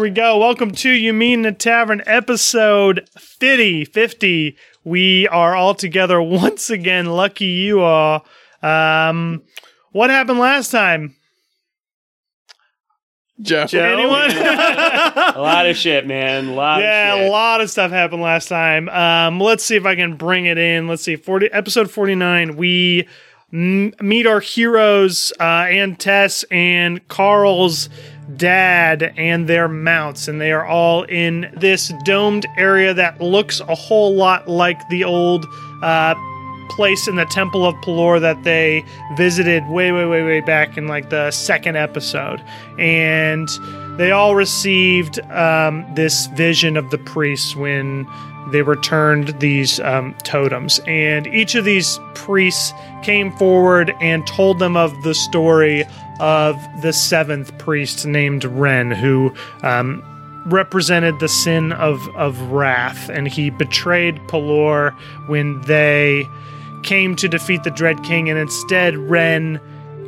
right, here we go. Welcome to You Mean the Tavern, episode 50. 50. We are all together once again. Lucky you all. Um, what happened last time? Joe. Anyone? a lot of shit, man. A lot yeah, of shit. a lot of stuff happened last time. Um, let's see if I can bring it in. Let's see, forty episode forty nine. We m- meet our heroes, uh, and Tess and Carl's dad and their mounts, and they are all in this domed area that looks a whole lot like the old. Uh, place in the Temple of Pelor that they visited way, way, way, way back in like the second episode. And they all received um, this vision of the priests when they returned these um, totems. And each of these priests came forward and told them of the story of the seventh priest named Ren, who um, represented the sin of, of wrath. And he betrayed Pelor when they came to defeat the Dread King, and instead Ren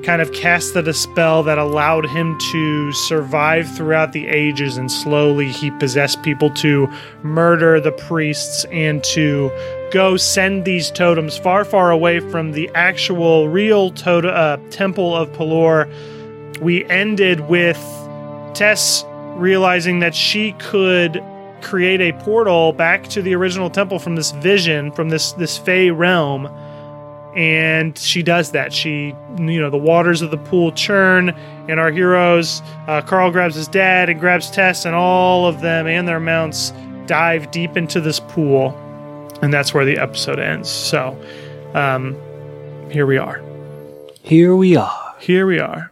kind of casted a spell that allowed him to survive throughout the ages, and slowly he possessed people to murder the priests and to go send these totems far, far away from the actual real to- uh, Temple of Pelor. We ended with Tess realizing that she could create a portal back to the original temple from this vision from this this fey realm. And she does that. She you know the waters of the pool churn and our heroes uh, carl grabs his dad and grabs tess and all of them and their mounts dive deep into this pool and that's where the episode ends so um here we are Here we are. here we are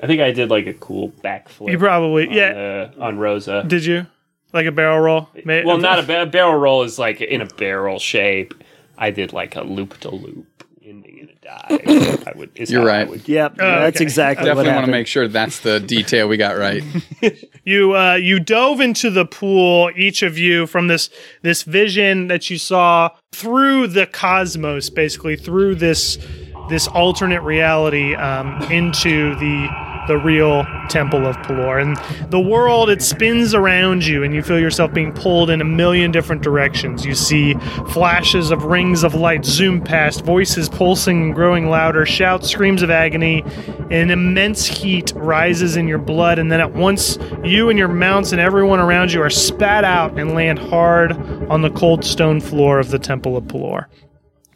I think I did like a cool backflip. you probably on, yeah uh, on Rosa. did you like a barrel roll well, not a, ba- barrel roll is like in a barrel shape. I did like a loop to loop ending in a dive. I would. is You're how I right. would- Yep, Oh, that's okay. exactly what Definitely want happened. to make sure that's the detail we got right. you uh you dove into the pool each of you from this this vision that you saw through the cosmos basically through this this alternate reality um into the the real temple of Pelor. And the world it spins around you and you feel yourself being pulled in a million different directions. You see flashes of rings of light zoom past voices pulsing and growing louder shouts screams of agony an immense heat rises in your blood. And then at once you and your mounts and everyone around you are spat out and land hard on the cold stone floor of the temple of Pelor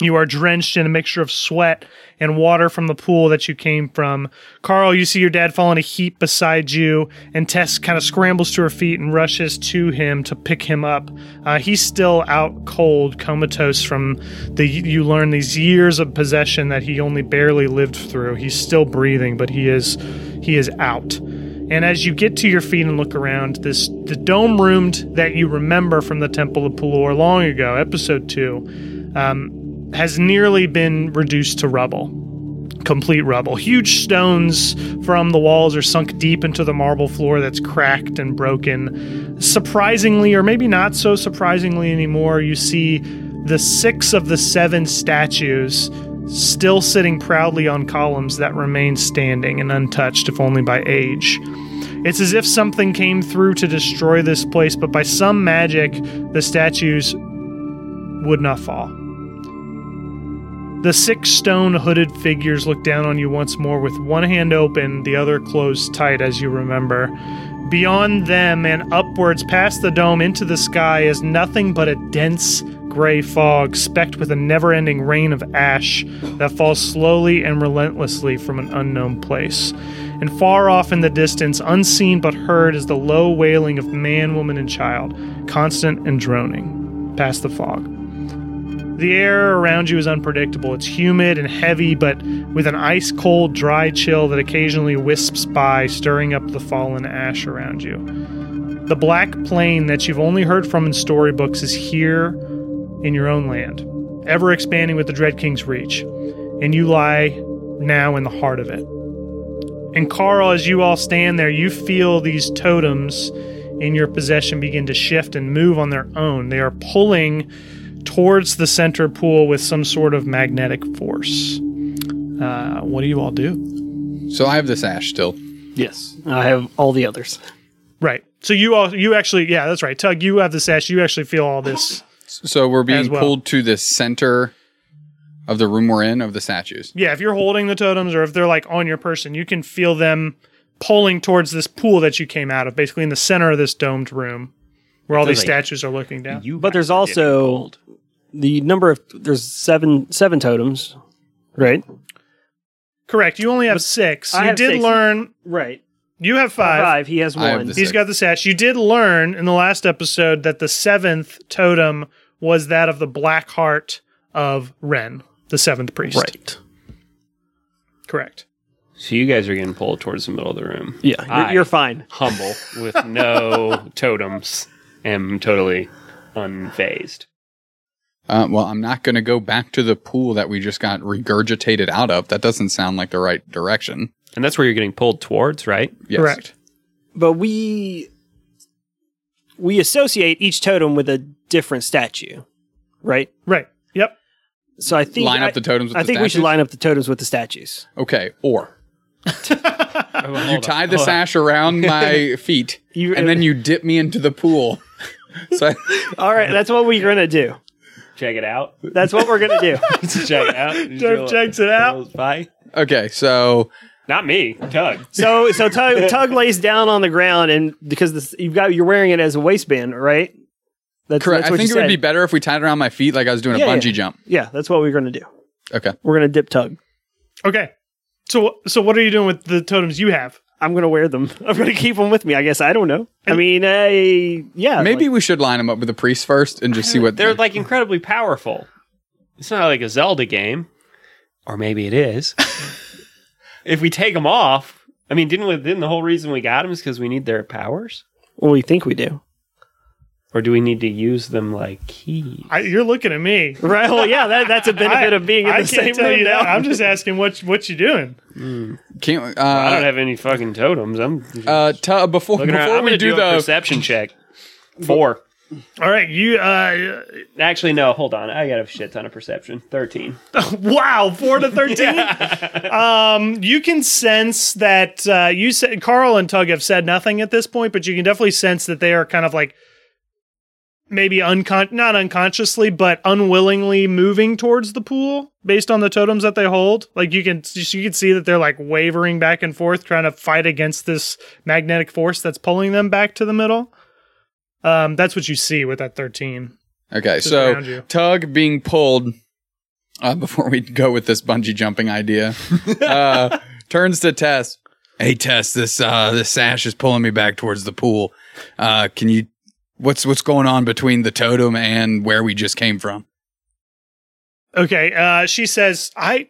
you are drenched in a mixture of sweat and water from the pool that you came from. Carl, you see your dad fall in a heap beside you, and Tess kind of scrambles to her feet and rushes to him to pick him up. Uh, he's still out cold, comatose from the you learn these years of possession that he only barely lived through. He's still breathing, but he is he is out. And as you get to your feet and look around, this the dome roomed that you remember from the Temple of Pelor long ago, episode two, um, has nearly been reduced to rubble. Complete rubble. Huge stones from the walls are sunk deep into the marble floor that's cracked and broken. Surprisingly, or maybe not so surprisingly anymore, you see the six of the seven statues still sitting proudly on columns that remain standing and untouched, if only by age. It's as if something came through to destroy this place, but by some magic, the statues would not fall. The six stone hooded figures look down on you once more with one hand open, the other closed tight, as you remember. Beyond them and upwards past the dome into the sky is nothing but a dense gray fog specked with a never ending rain of ash that falls slowly and relentlessly from an unknown place. And far off in the distance, unseen but heard, is the low wailing of man, woman, and child, constant and droning, past the fog. The air around you is unpredictable. It's humid and heavy, but with an ice cold, dry chill that occasionally wisps by, stirring up the fallen ash around you. The black plain that you've only heard from in storybooks is here in your own land, ever expanding with the Dread King's reach, and you lie now in the heart of it. And Carl, as you all stand there, you feel these totems in your possession begin to shift and move on their own. They are pulling towards the center pool with some sort of magnetic force. Uh, what do you all do? So I have this ash still. Yes, I have all the others. Right. So you all you actually yeah that's right. Tug, you have the sash. You actually feel all this. So we're being well. pulled to the center of the room we're in of the statues. Yeah, if you're holding the totems or if they're like on your person, you can feel them pulling towards this pool that you came out of, basically in the center of this domed room where all these like- statues are looking down. You But there's guys are getting also the number of there's seven seven totems, right? Correct. You only have six. I you have did six. learn. Right. You have five. Five. He has one. the He's six. got the sash. You did learn in the last episode that the seventh totem was that of the black heart of Ren, the seventh priest. Right. Correct. So you guys are getting pulled towards the middle of the room. Yeah, you're, I- you're fine. Humble with no totems. Am totally unfazed. Uh, well, I'm not going to go back to the pool that we just got regurgitated out of. That doesn't sound like the right direction. And that's where you're getting pulled towards, right? Yes. Correct. But we we associate each totem with a different statue, right? Right. Yep. So I think Line I, up the totems with I the think we should line up the totems with the statues. Okay, or you tie the sash around my feet, You- and then you dip me into the pool. so I- All right, that's what we're gonna do. Check it out. That's what we're gonna do. Check it out. Jeff checks it out. Bye. okay, so Not me, Tug. So so Tug, Tug lays down on the ground, and because this, you've got you're wearing it as a waistband, right? That's, correct. That's I think you it would be better if we tied it around my feet like I was doing Yeah, a yeah. bungee jump. Yeah, that's what we're gonna do. Okay. We're gonna dip Tug. Okay. So so what are you doing with the totems you have? I'm gonna wear them. I'm gonna keep them with me. I guess I don't know. I mean, uh, yeah, Maybe like- we should line them up with the priest first and just see what They're like incredibly powerful. It's not like a Zelda game, or maybe it is. if we take them off, I mean, didn't we, didn't the whole reason we got them is because we need their powers, well, we think we do. Or do we need to use them like keys? I, you're looking at me. Right. Well, yeah, that, that's a benefit I- of being in I the can't same tell room you now. that. I'm just asking what what you doing. Can't, uh, I don't have any fucking totems. I'm uh, t- before looking around. before I'm we gonna do do, a the perception check. Four. All right, you. uh Actually, no. Hold on. I got a shit ton of perception. Thirteen. Wow, four to thirteen. um, you can sense that uh, you said Carl and Tug have said nothing at this point, but you can definitely sense that they are kind of like maybe uncon not unconsciously, but unwillingly moving towards the pool based on the totems that they hold. Like you can you can see that they're like wavering back and forth, trying to fight against this magnetic force that's pulling them back to the middle. Um, that's what you see with that thirteen. Okay, Just so. Tug being pulled uh, before we go with this bungee jumping idea, uh, turns to Tess. Hey Tess, this uh, this sash is pulling me back towards the pool. Uh, can you? What's what's going on between the totem and where we just came from? Okay. Uh, she says, I,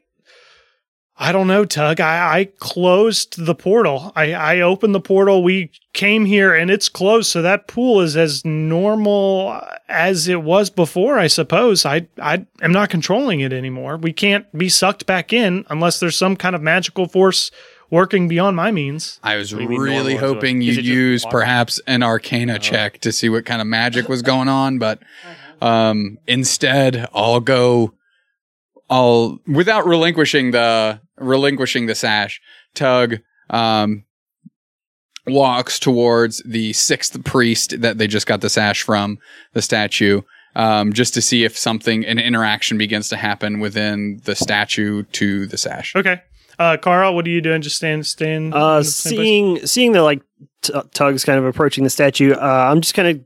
I don't know, Tug. I, I closed the portal. I, I opened the portal. We came here and it's closed. So that pool is as normal as it was before, I suppose. I, I am not controlling it anymore. We can't be sucked back in unless there's some kind of magical force working beyond my means. I was do you mean really hoping you'd use water? perhaps an Arcana check to see what kind of magic was going on, but um, instead, I'll go. I'll without relinquishing the relinquishing the sash. Tug um, walks towards the sixth priest that they just got the sash from the statue. Um, just to see if something, an interaction begins to happen within the statue to the sash. Okay. Uh, Carl, what are you doing? Just stand, stand. Uh, the same place? seeing seeing the like t- tugs kind of approaching the statue, uh, I'm just gonna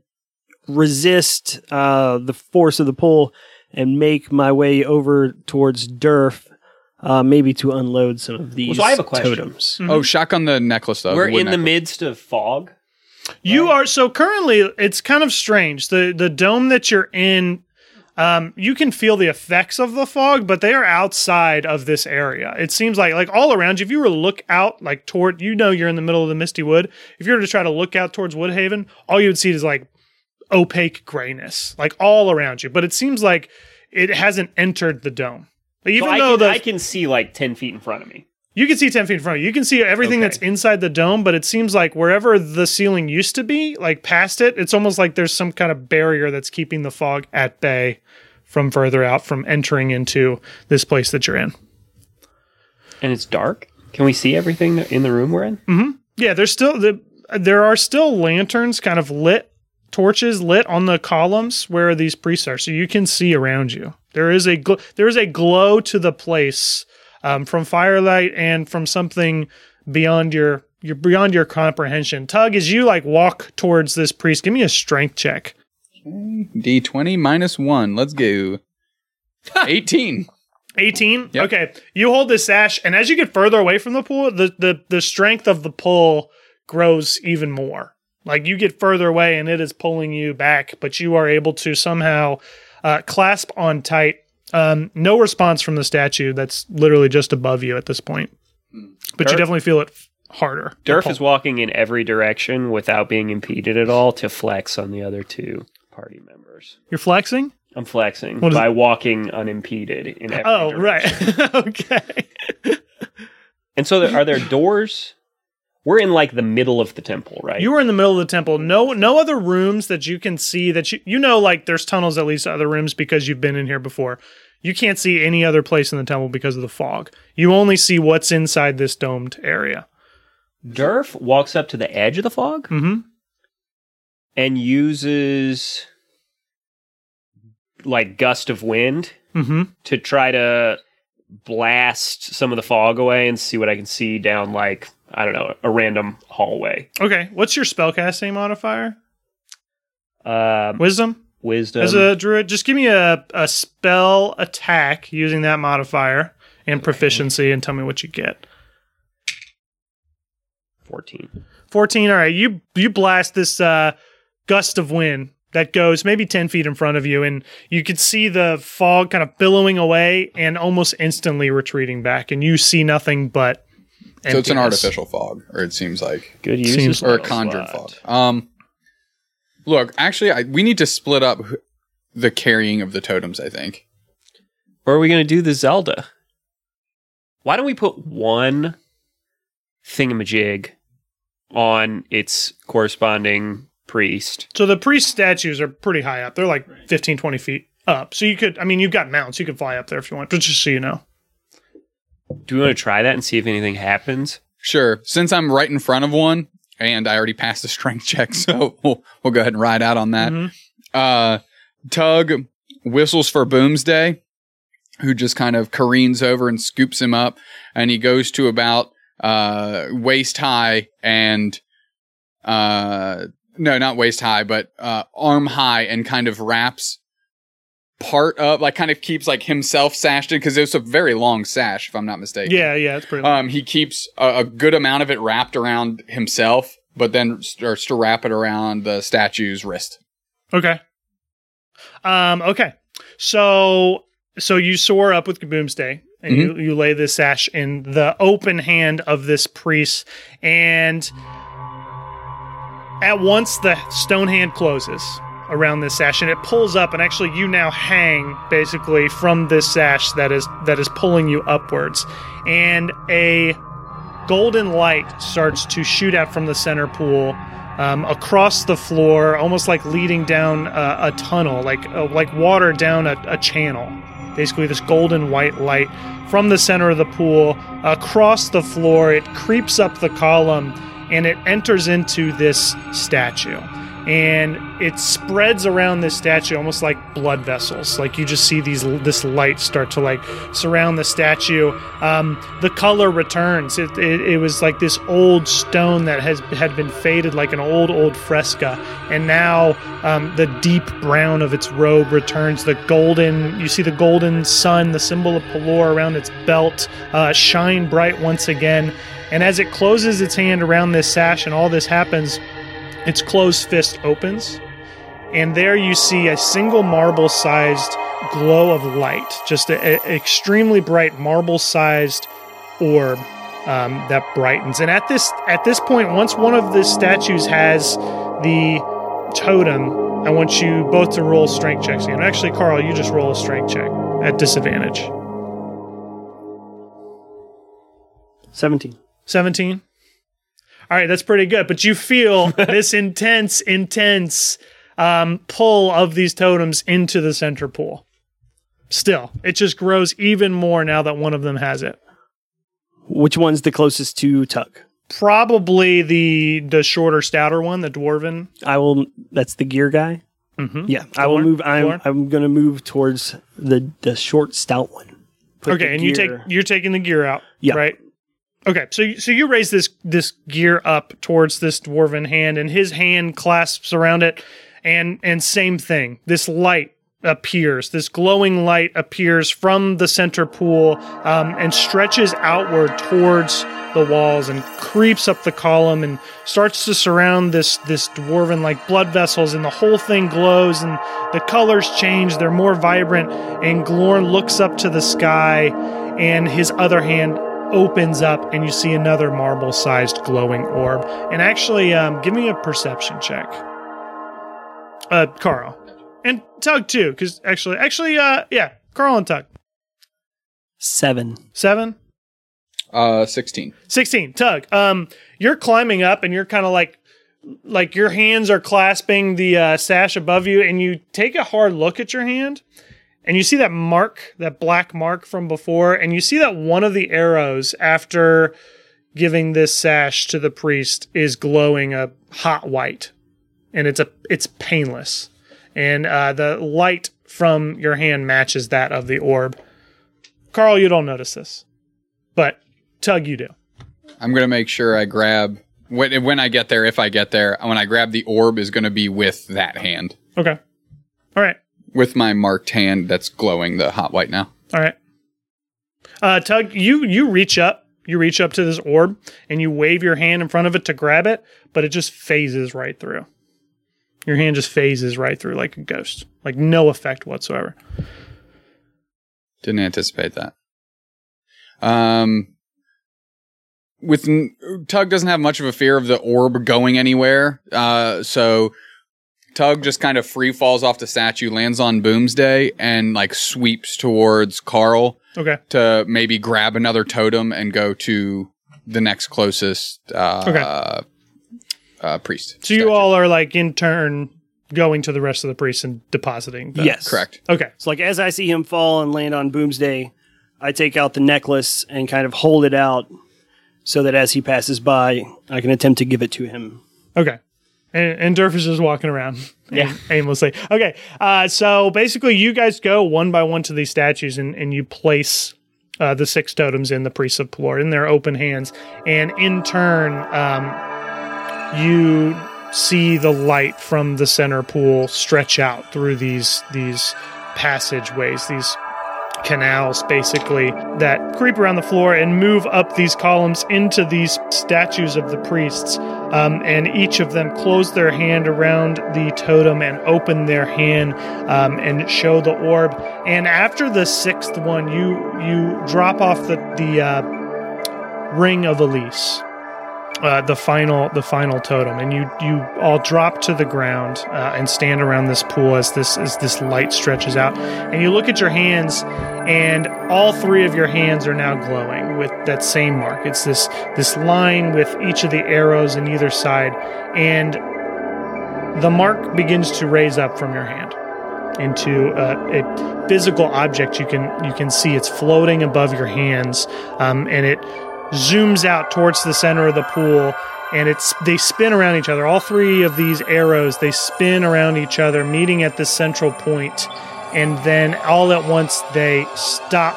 resist uh, the force of the pull and make my way over towards Durf, uh, maybe to unload some of these so I have a question. totems. Oh, shotgun the necklace though. We're the wood in the midst of fog. You are so currently it's kind of strange. The the dome that you're in um you can feel the effects of the fog, but they are outside of this area. It seems like like all around you if you were to look out like toward you know you're in the middle of the misty wood. If you were to try to look out towards Woodhaven, all you would see is like opaque grayness like all around you. But it seems like it hasn't entered the dome. Like, So even I, though can, the I can see like ten feet in front of me. You can see 10 feet in front of you. You can see everything Okay. that's inside the dome, but it seems like wherever the ceiling used to be, like past it, it's almost like there's some kind of barrier that's keeping the fog at bay from further out from entering into this place that you're in. And it's dark. Can we see everything in the room we're in? Mm-hmm. Yeah, there's still the there are still lanterns kind of lit torches lit on the columns where these priests are so you can see around you there is a gl- there is a glow to the place um, from firelight and from something beyond your your beyond your comprehension tug as you like walk towards this priest give me a strength check D20 minus one. Let's go. 18. 18 Yep. okay you hold this sash and as you get further away from the pool the, the the strength of the pull grows even more like you get further away and it is pulling you back but you are able to somehow uh, clasp on tight um, no response from the statue that's literally just above you at this point but you definitely feel it f- harder to Durf is walking in every direction without being impeded at all to flex on the other two party members. you're flexing I'm flexing What is by walking unimpeded in every oh direction. right okay And so there, are there doors? We're in like the middle of the temple, right? You were in the middle of the temple. No, no other rooms that you can see that you you know like there's tunnels at least to other rooms because you've been in here before. You can't see any other place in the temple because of the fog. You only see what's inside this domed area. Durf walks up to the edge of the fog Mm-hmm. and uses like gust of wind Mm-hmm. to try to blast some of the fog away and see what I can see down like I don't know a random hallway. Okay. What's your spellcasting modifier? Um, Wisdom. wisdom. As a druid, just give me a, a spell attack using that modifier and proficiency, and tell me what you get. fourteen. 14 all right you you blast this uh gust of wind that goes maybe 10 feet in front of you and you can see the fog kind of billowing away and almost instantly retreating back and you see nothing but So it's an artificial fog, or it seems like, Good use. Seems- or a conjured slot. fog. Um, look, actually, I, we need to split up the carrying of the totems. I think. Or are we going to do the Zelda? Why don't we put one thingamajig on its corresponding priest? so the priest statues are pretty high up they're like 15 20 feet up so you could i mean you've got mounts you could fly up there if you want but just so you know Do we want to try that and see if anything happens? Sure. Since I'm right in front of one, and I already passed the strength check, so we'll, we'll go ahead and ride out on that. Mhm. Uh, Tug whistles for Boomsday, who just kind of careens over and scoops him up, and he goes to about uh, waist high and uh, no, not waist high, but uh, arm high, and kind of wraps part up, like kind of keeps like himself sashed in because it was a very long sash, if I'm not mistaken. yeah yeah it's pretty long. Um, he keeps a, a good amount of it wrapped around himself, but then starts to wrap it around the statue's wrist. Okay. Um, okay. So so you soar up with Kaboomsday and you, you lay this sash in the open hand of this priest, and at once the stone hand closes around this sash and it pulls up and actually you now hang basically from this sash that is that is pulling you upwards and a golden light starts to shoot out from the center pool um, across the floor, almost like leading down a, a tunnel, like uh, like water down a, a channel. Basically, this golden white light from the center of the pool across the floor. It creeps up the column and it enters into this statue. And it spreads around this statue almost like blood vessels. Like you just see these this light start to like surround the statue. Um, the color returns. It, it, it was like this old stone that has had been faded like an old old fresca, and now um, the deep brown of its robe returns. The golden you see the golden sun, the symbol of Pelor around its belt, uh, shine bright once again. And as it closes its hand around this sash, and all this happens, its closed fist opens, and there you see a single marble sized glow of light, just an extremely bright marble sized orb um, that brightens. And at this at this point, once one of the statues has the totem, I want you both to roll strength checks again. Actually, Carl, you just roll a strength check at disadvantage. 17. 17 all right that's pretty good but you feel this intense intense um, pull of these totems into the center pool still it just grows even more now that one of them has it Which one's the closest to Tug? probably the the shorter, stouter one, the dwarven. I will. That's the gear guy. Mm-hmm. Yeah, I will move. I'm. Thorn? I'm going to move towards the the short, stout one. Put Okay, and you take you're taking the gear out. Yeah. Right. Okay, so so you raise this this gear up towards this dwarven hand, and his hand clasps around it, and and same thing. This light appears. This glowing light appears from the center pool um, and stretches outward towards the walls and creeps up the column and starts to surround this this dwarven like blood vessels, and the whole thing glows and the colors change. They're more vibrant, and Glorn looks up to the sky, and his other hand opens up and you see another marble sized glowing orb. And actually, um, give me a perception check. Uh, Carl. And Tug too, because actually, actually, uh, yeah, Carl and Tug. seven. Seven? Uh, 16. 16 tug um you're climbing up and you're kind of like like your hands are clasping the uh, sash above you and you take a hard look at your hand and you see that mark that black mark from before and you see that one of the arrows after giving this sash to the priest is glowing a hot white and it's a it's painless and uh, the light from your hand matches that of the orb carl you don't notice this but tug you do I'm going to make sure I grab, when, when I get there, if I get there, when I grab the orb is going to be with that hand. Okay. All right. With my marked hand that's glowing the hot white now. All right. Uh, Tug, you you reach up, you reach up to this orb, and you wave your hand in front of it to grab it, but it just phases right through. Your hand just phases right through like a ghost, like no effect whatsoever. Didn't anticipate that. Um, with Tug doesn't have much of a fear of the orb going anywhere. Uh, so Tug just kind of free falls off the statue, lands on Boomsday, and like sweeps towards Carl Okay. to maybe grab another totem and go to the next closest uh, Okay. uh, priest. So you all are like in turn going to the rest of the priests and depositing. the- Yes, correct. Okay. So like as I see him fall and land on Boomsday, I take out the necklace and kind of hold it out so that as he passes by, I can attempt to give it to him. Okay. And, and Durf is just walking around Yeah. aimlessly. Okay. Uh, so basically, you guys go one by one to these statues and, and you place uh, the six totems in the priests of Pelor in their open hands. And in turn, um, you see the light from the center pool stretch out through these these passageways, these canals basically that creep around the floor and move up these columns into these statues of the priests. Um, and each of them close their hand around the totem and open their hand um, and show the orb. And after the sixth one you you drop off the the uh, ring of elise uh, the final the final totem. And you you all drop to the ground uh, and stand around this pool as this as this light stretches out. And you look at your hands and all three of your hands are now glowing with that same mark. It's this this line with each of the arrows in either side and the mark begins to raise up from your hand into a, a physical object you can you can see. It's floating above your hands um, and it zooms out towards the center of the pool and it's they spin around each other. All three of these arrows they spin around each other meeting at the central point and then all at once they stop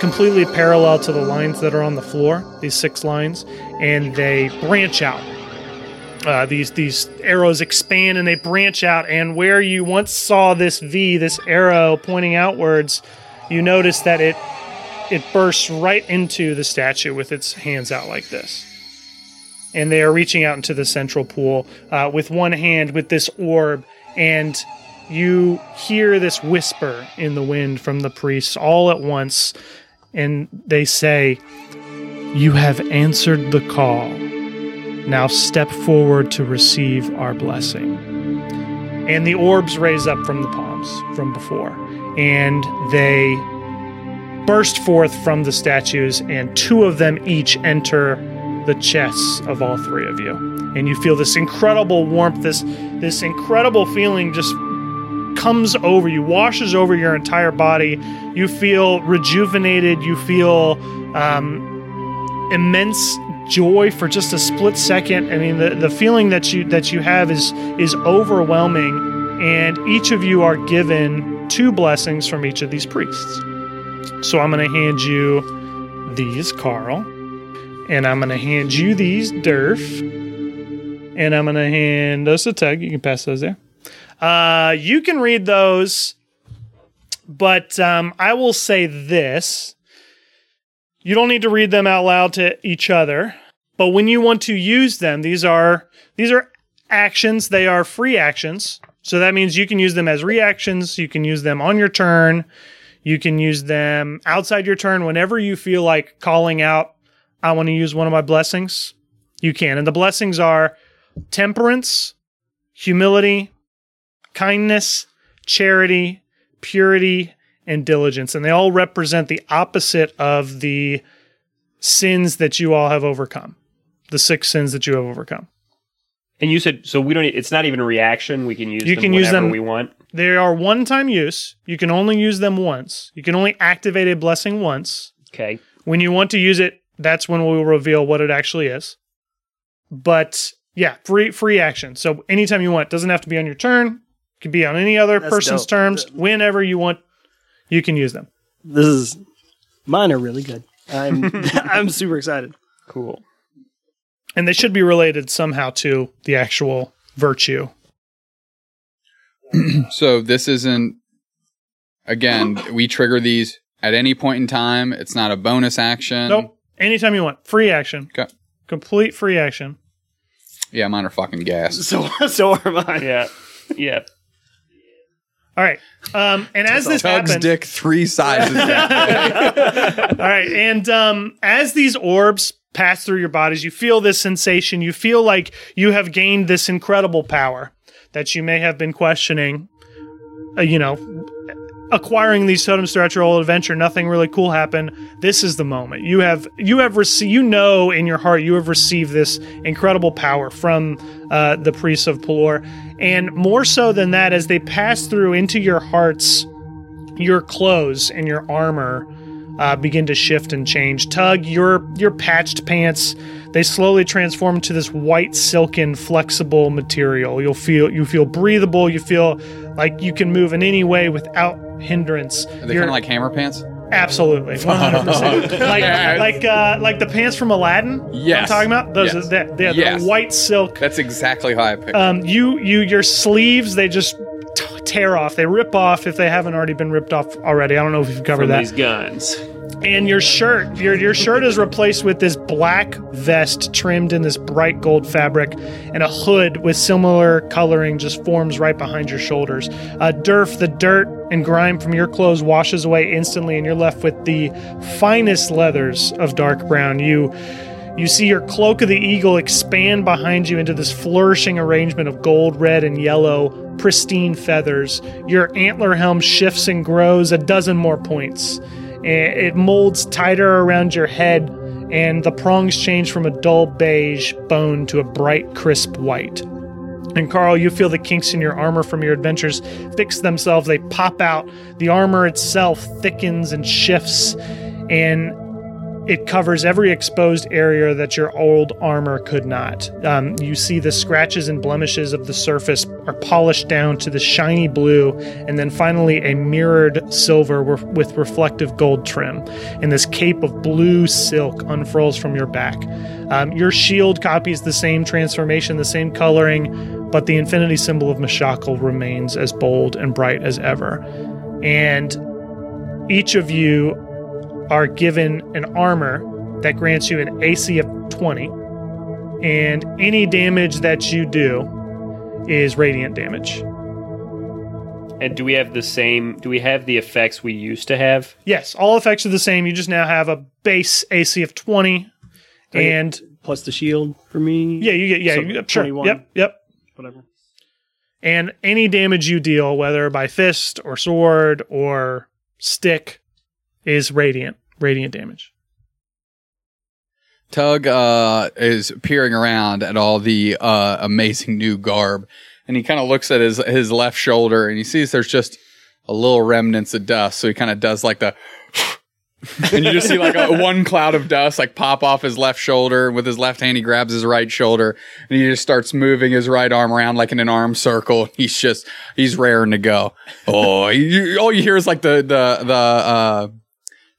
completely parallel to the lines that are on the floor these six lines and they branch out. Uh, these these arrows expand and they branch out and where you once saw this v this arrow pointing outwards you notice that it it bursts right into the statue with its hands out like this. And they are reaching out into the central pool uh, with one hand with this orb, and you hear this whisper in the wind from the priests all at once, and they say, You have answered the call. Now step forward to receive our blessing. And the orbs raise up from the palms from before, and they burst forth from the statues, and two of them each enter the chests of all three of you. And you feel this incredible warmth, this this incredible feeling just comes over you, washes over your entire body. You feel rejuvenated. You feel um, immense joy for just a split second. I mean, the, the feeling that you that you have is is overwhelming, and each of you are given two blessings from each of these priests. So I'm going to hand you these, Carl, and I'm going to hand you these, Durf, and I'm going to hand those to Tug. You can pass those there. Uh, you can read those, but um, I will say this. You don't need to read them out loud to each other, but when you want to use them, these are these are actions. They are free actions. So that means you can use them as reactions. You can use them on your turn. You can use them outside your turn whenever you feel like calling out, I want to use one of my blessings. You can. And the blessings are temperance, humility, kindness, charity, purity, and diligence. And they all represent the opposite of the sins that you all have overcome, the six sins that you have overcome. And you said so we don't. It's not even a reaction. We can use. You them can use them- we want. They are one time use. You can only use them once. You can only activate a blessing once. Okay. When you want to use it, that's when we'll reveal what it actually is. But yeah, free free action. So anytime you want, It doesn't have to be on your turn. Could be on any other That's person's dope. terms. Whenever you want, you can use them. This is mine are really good. I'm I'm super excited. Cool. And they should be related somehow to the actual virtue. So this isn't. Again, we trigger these at any point in time. It's not a bonus action. Nope. Anytime you want. Free action. Okay. Complete free action. Yeah, mine are fucking gas. So so are mine. Yeah. Yeah. All right. Um, and as this Tug's happens, dick three sizes. All right, and um, as these orbs pass through your bodies, you feel this sensation. You feel like you have gained this incredible power that you may have been questioning. Uh, you know, acquiring these totems throughout your whole adventure, nothing really cool happened. This is the moment. You have you have received. You know in your heart you have received this incredible power from uh, the priests of Pelor, and more so than that, as they pass through into your hearts your clothes and your armor uh, begin to shift and change. Tug, your your patched pants they slowly transform to this white silken flexible material. You'll feel you feel breathable. You feel like you can move in any way without hindrance. Are they kind of like hammer pants? absolutely 100%. like Yes. like uh, like the pants from Aladdin. what I'm talking about those. Yes. Are, they're, they're Yes. the white silk That's exactly how I picked. um, you you your sleeves they just tear off. They rip off if they haven't already been ripped off already. I don't know if you've covered From that. these guns. and your shirt your your shirt is replaced with this black vest trimmed in this bright gold fabric and a hood with similar coloring just forms right behind your shoulders. Uh, durf the dirt and grime from your clothes washes away instantly and you're left with the finest leathers of dark brown. You you see your cloak of the eagle expand behind you into this flourishing arrangement of gold, red, and yellow, pristine feathers. Your antler helm shifts and grows a dozen more points. Eh, It molds tighter around your head, and the prongs change from a dull beige bone to a bright, crisp white. And Carl, you feel the kinks in your armor from your adventures fix themselves. They pop out. The armor itself thickens and shifts, and it covers every exposed area that your old armor could not. Um, you see the scratches and blemishes of the surface are polished down to the shiny blue, and then finally a mirrored silver with reflective gold trim. And this cape of blue silk unfurls from your back. Um, your shield copies the same transformation, the same coloring, but the infinity symbol of Mishakal remains as bold and bright as ever. And each of you are given an armor that grants you an AC of 20, and any damage that you do is radiant damage. And do we have the same? Do we have the effects we used to have? Yes, all effects are the same. You just now have a base AC of 20, Okay. and Plus the shield for me. yeah, you get yeah, So you, sure, 21. yep, yep. Whatever. And any damage you deal, whether by fist or sword or stick, is radiant, radiant damage. Tug uh, is peering around at all the uh, amazing new garb, and he kind of looks at his his left shoulder, and he sees there's just a little remnants of dust. So he kind of does like the and you just see like a, one cloud of dust like pop off his left shoulder. With his left hand, he grabs his right shoulder, and he just starts moving his right arm around like in an arm circle. He's just he's raring to go. Oh, you, all you hear is like the the the uh,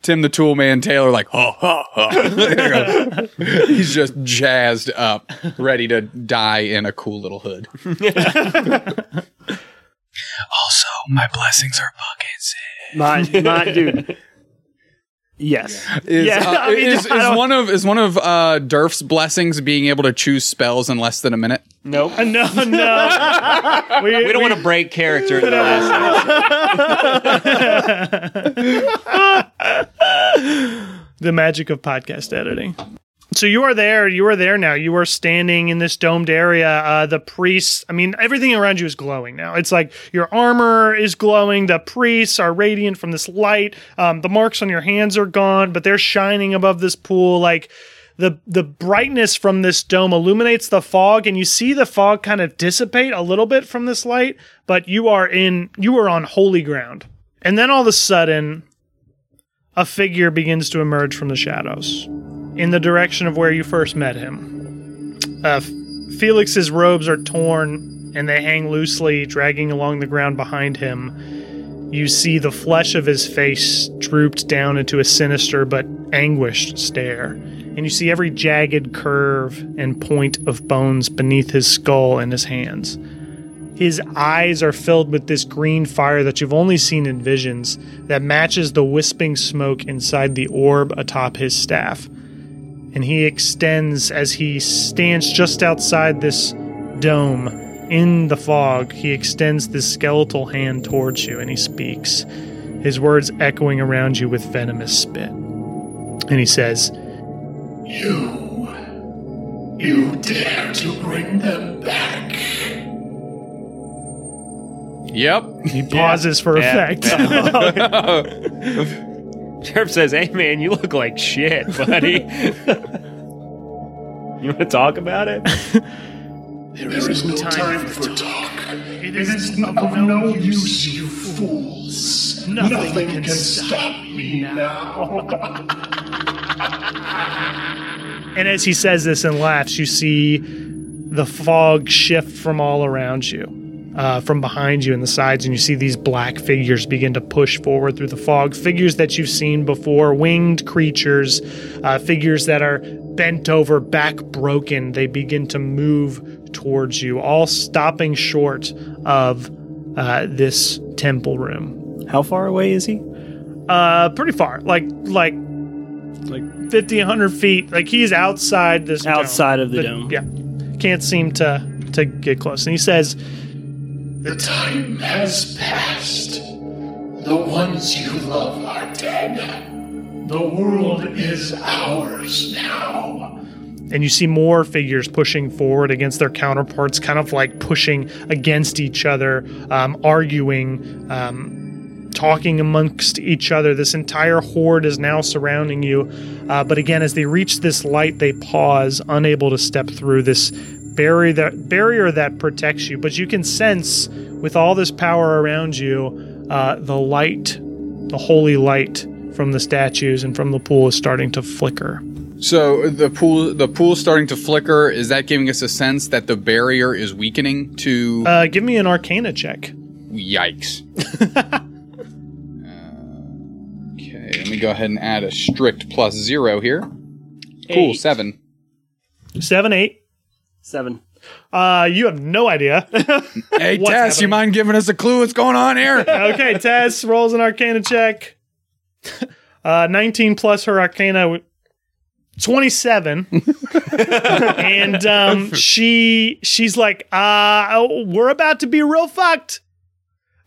Tim the Tool Man Taylor like ha ha ha. he's just jazzed up, ready to die in a cool little hood. also, my blessings are buckets. My, my dude. Yes. Is, Yeah, uh, I mean, is, is one of is one of uh, Durf's blessings being able to choose spells in less than a minute? Nope. Uh, no, no. we, We don't want to break character. in the magic of podcast editing. So you are there. You are there now. You are standing in this domed area. Uh, the priests. I mean, everything around you is glowing now. It's like your armor is glowing. The priests are radiant from this light. Um, the marks on your hands are gone, but they're shining above this pool. Like the the brightness from this dome illuminates the fog, and you see the fog kind of dissipate a little bit from this light. But you are in. You are on holy ground. And then all of a sudden, a figure begins to emerge from the shadows in the direction of where you first met him. Uh, Felix's robes are torn and they hang loosely, dragging along the ground behind him. You see the flesh of his face drooped down into a sinister but anguished stare. And you see every jagged curve and point of bones beneath his skull and his hands. His eyes are filled with this green fire that you've only seen in visions that matches the wisping smoke inside the orb atop his staff. And he extends as he stands just outside this dome in the fog. He extends this skeletal hand towards you and he speaks, his words echoing around you with venomous spit. And he says, You. You dare to bring them back. Yep. he pauses for Yeah. effect. Sheriff says, "Hey man, you look like shit, buddy. you want to talk about it?" There is no time for talk. It is of no use, you fools. Nothing can stop me now. And as he says this and laughs, you see the fog shift from all around you, uh, from behind you and the sides, and you see these black figures begin to push forward through the fog. Figures that you've seen before, winged creatures, uh, figures that are bent over, back broken. They begin to move towards you, all stopping short of uh, this temple room. How far away is he? Uh, pretty far, like like Like 50, 100 feet. Like he's outside this dome. Outside of the But, dome. Yeah, can't seem to to get close. And he says, The time has passed. The ones you love are dead. The world is ours now. and you see more figures pushing forward against their counterparts, kind of like pushing against each other, um, arguing, um, talking amongst each other. This entire horde is now surrounding you. Uh, but again, as they reach this light, they pause, unable to step through this barrier that barrier that protects you. But you can sense, with all this power around you, uh, the light, the holy light from the statues and from the pool is starting to flicker. So the pool the pool starting to flicker. Is that giving us a sense that the barrier is weakening to Uh, give me an Arcana check. yikes? Uh, okay, let me go ahead and add a strict plus zero here. Cool, Eight. seven. Seven, eight. Seven. Uh, you have no idea. Hey What's Tess, you mind giving us a clue what's going on here? okay, Tess rolls an Arcana check. Uh, 19 plus her Arcana, 27. and um, she she's like, uh, oh, we're about to be real fucked.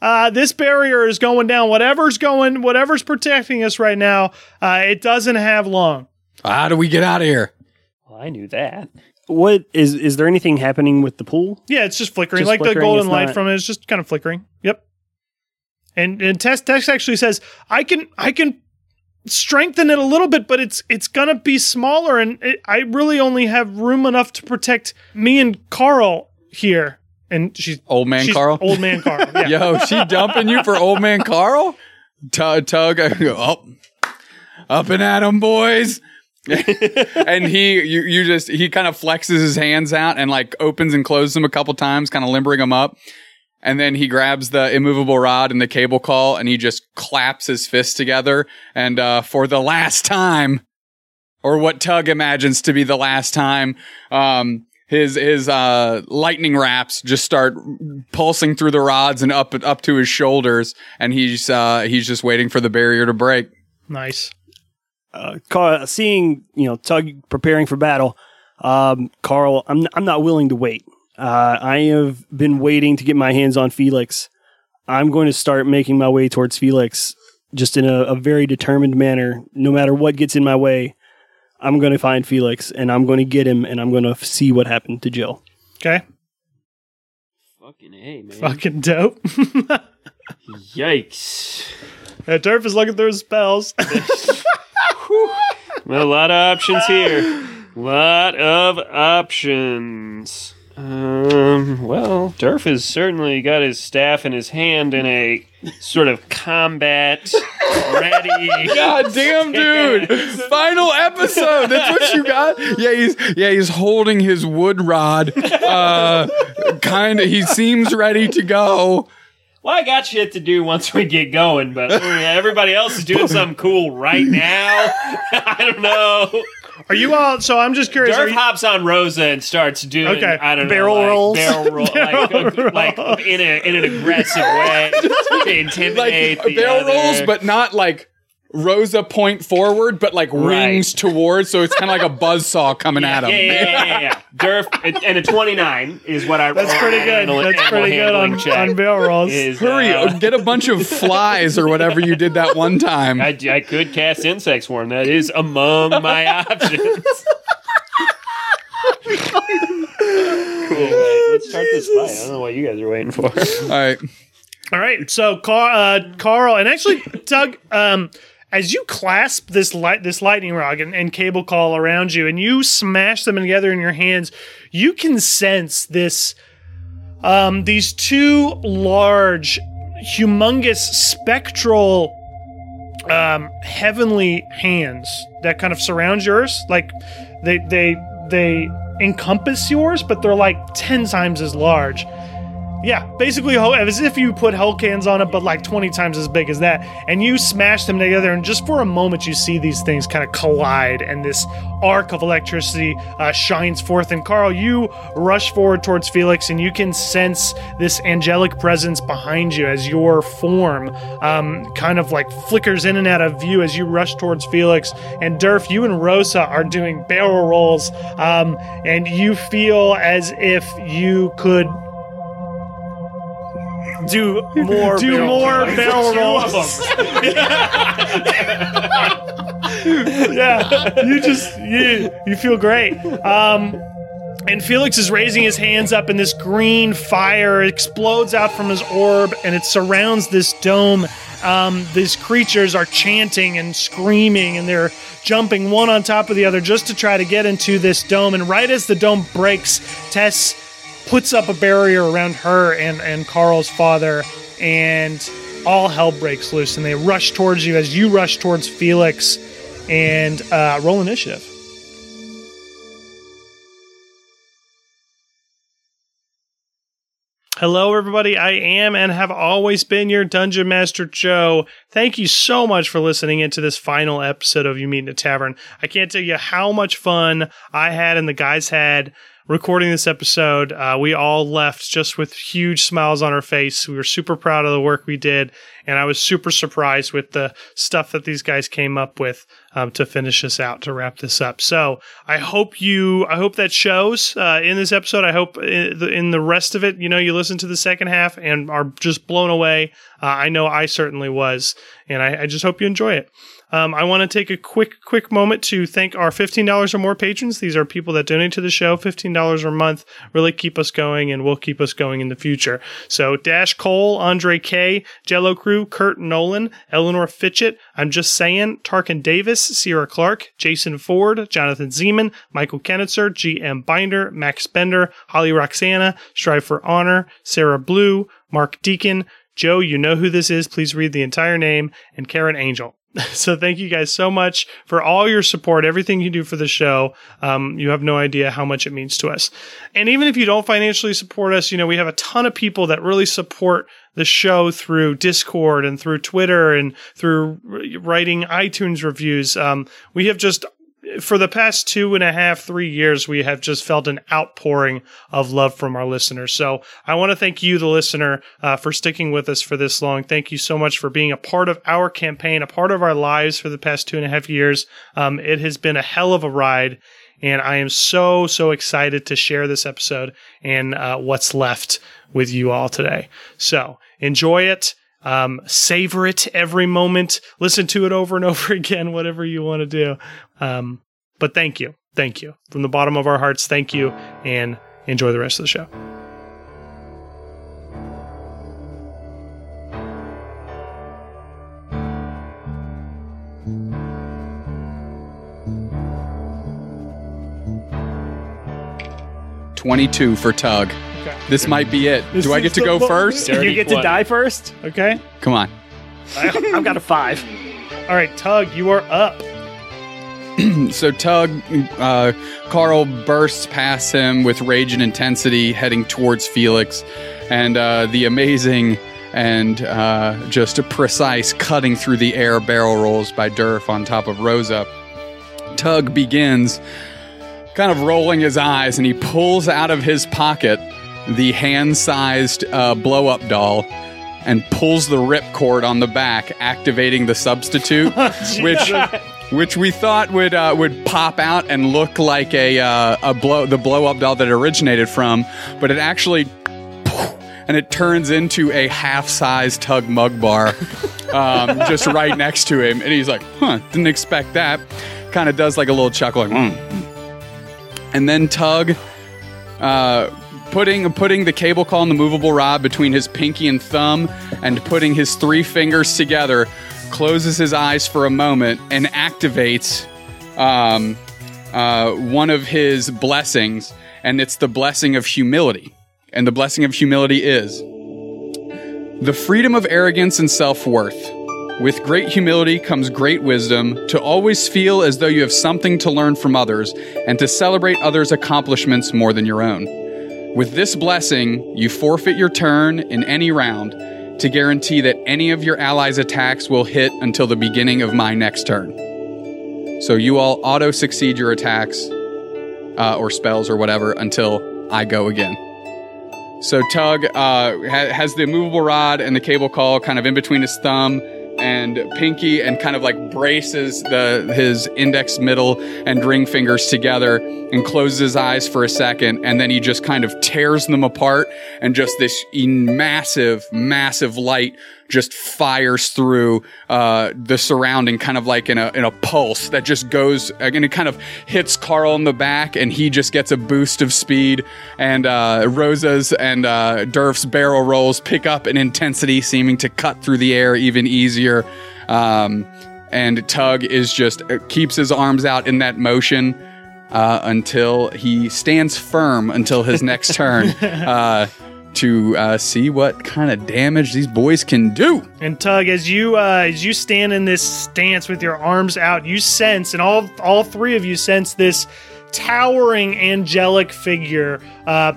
Uh, this barrier is going down. Whatever's going, whatever's protecting us right now, uh, it doesn't have long. How do we get out of here? Well, I knew that. What is is there anything happening with the pool? Yeah, it's just flickering. Just like flickering, the golden light not- from it is just kind of flickering. Yep. And and Tess Tess actually says, I can I can strengthen it a little bit, but it's it's gonna be smaller, and it, I really only have room enough to protect me and Carl here. And she's Old man she's Carl? old man Carl. Yeah. Yo, she dumping you for old man Carl? Tug, tug. I go, oh, Up and at 'em, boys. And he, you, you just, he kind of flexes his hands out and like opens and closes them a couple times, kind of limbering them up. And then he grabs the immovable rod and the cable call and he just claps his fists together. And, uh, for the last time, or what Tug imagines to be the last time, um, his his uh, lightning wraps just start pulsing through the rods and up up to his shoulders, and he's uh, he's just waiting for the barrier to break. Nice. Uh, Carl, seeing you know Tug preparing for battle, um, Carl, I'm I'm not willing to wait. Uh, I have been waiting to get my hands on Felix. I'm going to start making my way towards Felix, just in a, a very determined manner. No matter what gets in my way, I'm going to find Felix and I'm going to get him and I'm going to f- see what happened to Jill. Okay. Fucking hey, man. Fucking dope. Yikes. Uh, Durf is looking through his spells. Well, a lot of options here. lot of options. Um, well, Durf has certainly got his staff in his hand in a sort of combat ready. God damn, dude! Final episode. That's what you got. Yeah, he's yeah he's holding his wood rod. Uh, kind of. He seems ready to go. Well, I got shit to do once we get going, but uh, everybody else is doing something cool right now. I don't know. Are you all? So I'm just curious. are you- hops on Rosa and starts doing Okay. I don't Barrel know, like, rolls. barrel roll, like, like in a in an aggressive way to Like intimidate the barrel other. rolls, but not like Rosa point forward, but like Right. wings towards. So it's kind of like a buzz saw coming yeah, at him. yeah, yeah, yeah, yeah, yeah. Durf and- and a twenty nine is what I. That's pretty good. animal- That's pretty good on, handling check. on barrel rolls. Is, Hurry, uh, get a bunch of flies or whatever you did that one time. I, I could cast insect swarm. That is among my options. cool. Right, let's start this fight. I don't know what you guys are waiting for. All right. All right, so Carl, uh, Carl, and actually Tug, um, as you clasp this light, this lightning rod and, and cable call around you, and you smash them together in your hands, you can sense this, um, these two large, humongous, spectral, um, heavenly hands that kind of surround yours. Like they they they encompass yours, but they're like ten times as large. Yeah, basically, as if you put Hulk hands on it, but like 20 times as big as that. And you smash them together, and just for a moment, you see these things kind of collide, and this arc of electricity uh, shines forth. And Carl, you rush forward towards Felix, and you can sense this angelic presence behind you as your form um, kind of like flickers in and out of view as you rush towards Felix. And Durf, you and Rosa are doing barrel rolls, um, and you feel as if you could Do more. do barrel- more barrel rolls. yeah, you just you you feel great. Um, and Felix is raising his hands up, and this green fire explodes out from his orb, and it surrounds this dome. Um, these creatures are chanting and screaming, and they're jumping one on top of the other just to try to get into this dome. And right as the dome breaks, Tess puts up a barrier around her and, and Carl's father, and all hell breaks loose, and they rush towards you as you rush towards Felix and uh, roll initiative. Hello, everybody. I am and have always been your Dungeon Master Joe. Thank you so much for listening into this final episode of You Meet in a Tavern. I can't tell you how much fun I had and the guys had recording this episode. Uh, we all left just with huge smiles on our face. We were super proud of the work we did, and I was super surprised with the stuff that these guys came up with um, to finish this out to wrap this up. So I hope you, I hope that shows uh, in this episode. I hope in the, in the rest of it, you know, you listen to the second half and are just blown away. Uh, I know I certainly was, and I, I just hope you enjoy it. Um, I want to take a quick, quick moment to thank our $15 or more patrons. These are people that donate to the show, $15 a month, really keep us going and will keep us going in the future. So Dash Cole, Andre K, Jello Crew, Kurt Nolan, Eleanor Fitchett, I'm Just Saying, Tarkin Davis, Sierra Clark, Jason Ford, Jonathan Zeman, Michael Kennitzer, GM Binder, Max Bender, Holly Roxana, Strive for Honor, Sarah Blue, Mark Deacon, Joe, you know who this is. Please read the entire name, and Karen Angel. so thank you guys so much for all your support, everything you do for the show. Um, you have no idea how much it means to us. And even if you don't financially support us, you know, we have a ton of people that really support the show through Discord and through Twitter and through writing iTunes reviews. Um, we have just for the past two and a half, three years, we have just felt an outpouring of love from our listeners. So I want to thank you, the listener, uh, for sticking with us for this long. Thank you so much for being a part of our campaign, a part of our lives for the past two and a half years. Um, it has been a hell of a ride. And I am so, so excited to share this episode and uh, what's left with you all today. So enjoy it. Um, savor it every moment. Listen to it over and over again, whatever you want to do. Um, but thank you. Thank you. From the bottom of our hearts, thank you. And enjoy the rest of the show. Twenty-two for Tug. Okay. This might be it. This Do I get to go mo- first? Dirty you get to die first. Okay. Come on. I, I've got a five. All right, Tug, you are up. So Tug, uh, Carl bursts past him with rage and intensity, heading towards Felix, and uh, the amazing and uh, just a precise cutting through the air barrel rolls by Durf on top of Rosa. Tug begins kind of rolling his eyes, and he pulls out of his pocket the hand-sized uh, blow-up doll. And pulls the ripcord on the back, activating the substitute, which which we thought would uh, would pop out and look like a uh, a blow the blow up doll that it originated from, but it actually and it turns into a half size tug mug bar um, just right next to him, and he's like, "Huh, didn't expect that." Kind of does like a little chuckle, like, "Mm." and then Tug. Uh, Putting putting the cable call and the movable rod between his pinky and thumb, and putting his three fingers together, closes his eyes for a moment and activates um, uh, one of his blessings, and it's the blessing of humility. And the blessing of humility is the freedom of arrogance and self worth. With great humility comes great wisdom to always feel as though you have something to learn from others and to celebrate others' accomplishments more than your own. With this blessing, you forfeit your turn in any round to guarantee that any of your allies' attacks will hit until the beginning of my next turn. So you all auto succeed your attacks uh, or spells or whatever until I go again. So Tug uh, ha- has the movable rod and the cable call kind of in between his thumb and pinky, and kind of like braces the his index, middle, and ring fingers together, and closes his eyes for a second, and then he just kind of tears them apart, and just this massive, massive light just fires through uh, the surrounding, kind of like in a in a pulse that just goes and it kind of hits Carl in the back, and he just gets a boost of speed. And uh, Rosa's and uh, Durf's barrel rolls pick up an intensity, seeming to cut through the air even easier. Um, and Tug is just uh, keeps his arms out in that motion. Uh, until he stands firm until his next turn uh, to uh, see what kind of damage these boys can do. And Tug, as you uh, as you stand in this stance with your arms out, you sense, and all all three of you sense this towering angelic figure uh,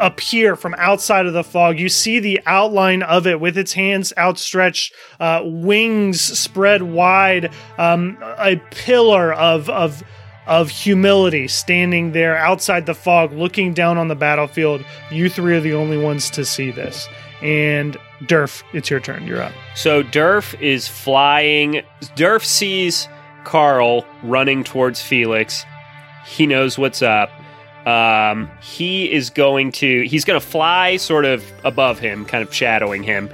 appear from outside of the fog. You see the outline of it with its hands outstretched, uh, wings spread wide, um, a pillar of of of humility standing there outside the fog, looking down on the battlefield. You three are the only ones to see this. And Durf, it's your turn. You're up. So Durf is flying. Durf sees Carl running towards Felix. He knows what's up. Um, he is going to he's going to fly sort of above him, kind of shadowing him,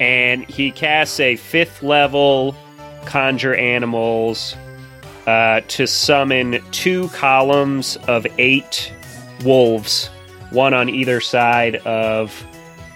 and he casts a fifth level conjure animals uh, to summon two columns of eight wolves, one on either side of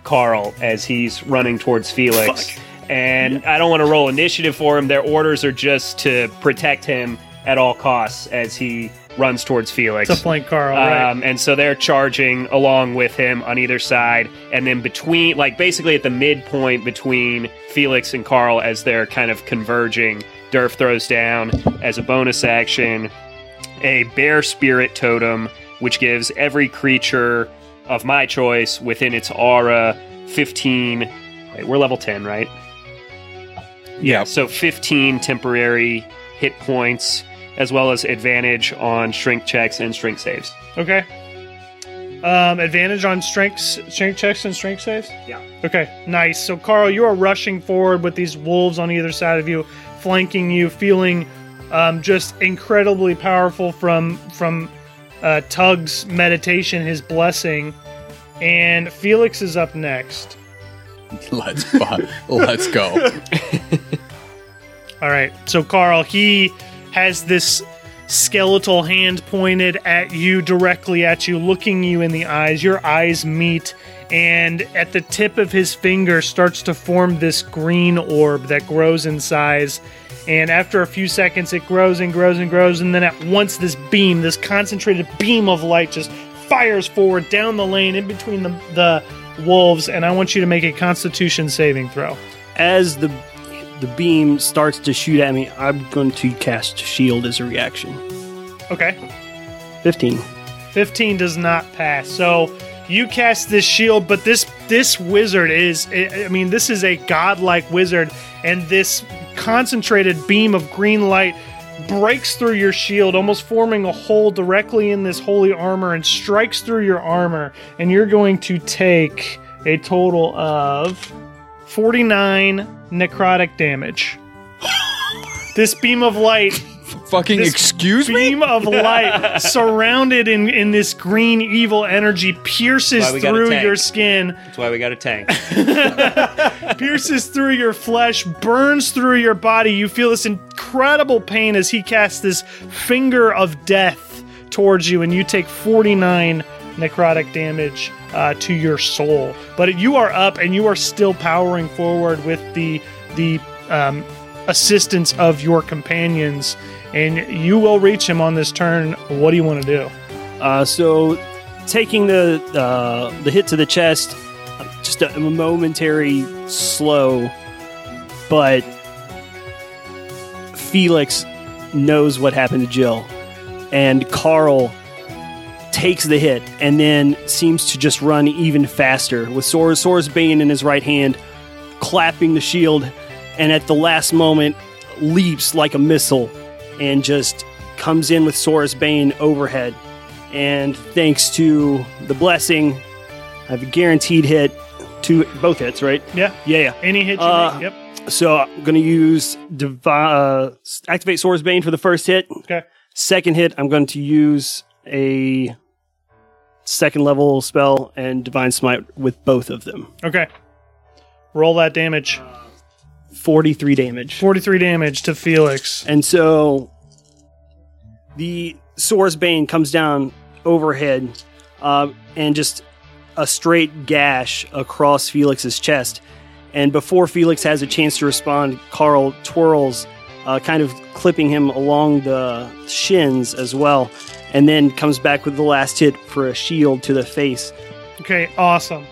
Carl as he's running towards Felix. And I don't want to roll initiative for him. Their orders are just to protect him at all costs as he runs towards Felix. It's a flank Carl, right? Um, and so they're charging along with him on either side, and then between, like basically at the midpoint between Felix and Carl as they're kind of converging, Durf throws down as a bonus action a bear spirit totem, which gives every creature of my choice within its aura 15. Wait, we're level 10, right? Yeah. So 15 temporary hit points, as well as advantage on strength checks and strength saves. Okay. Um, advantage on strength strength checks and strength saves. Yeah. Okay, nice. So Carl, you are rushing forward with these wolves on either side of you, flanking you, feeling um, just incredibly powerful from from uh, Tug's meditation, his blessing, and Felix is up next. Let's let's go. All right. So Carl, he has this skeletal hand pointed at you directly at you, looking you in the eyes. Your eyes meet, and at the tip of his finger starts to form this green orb that grows in size. And after a few seconds, it grows and grows and grows, and then at once, this beam, this concentrated beam of light, just fires forward down the lane in between the the wolves. And I want you to make a Constitution saving throw. As the the beam starts to shoot at me, I'm going to cast shield as a reaction. Okay. 15. 15 does not pass. So you cast this shield, but this this wizard is I mean this is a godlike wizard and this concentrated beam of green light breaks through your shield almost forming a hole directly in this holy armor and strikes through your armor and you're going to take a total of 49 necrotic damage. this beam of light Fucking This excuse me. beam of light surrounded in, in this green evil energy pierces Why we got a through your skin, That's why we got a tank. pierces through your flesh, burns through your body. You feel this incredible pain as he casts this finger of death towards you, and you take 49 necrotic damage uh, to your soul. But you are up and you are still powering forward with the the um, assistance of your companions, and you will reach him on this turn. What do you want to do? Uh, so, taking the uh, the hit to the chest, just a, momentary slow, but Felix knows what happened to Jill, and Carl takes the hit and then seems to just run even faster with Sor- Sora's Bane in his right hand, clapping the shield, and at the last moment leaps like a missile and just comes in with Sora's Bane overhead. And thanks to the blessing, I have a guaranteed hit. Two, both hits, right? Yeah, Yeah, yeah. any hit you Uh, make. Yep. So I'm going to use Divi- uh, activate Sora's Bane for the first hit. Okay. Second hit, I'm going to use a second level spell and Divine Smite with both of them. Okay. Roll that damage. 43 damage. 43 damage to Felix. And so the Sora's Bane comes down overhead uh, and just a straight gash across Felix's chest. And before Felix has a chance to respond, Carl twirls, uh, kind of clipping him along the shins as well, and then comes back with the last hit for a shield to the face. Okay, awesome.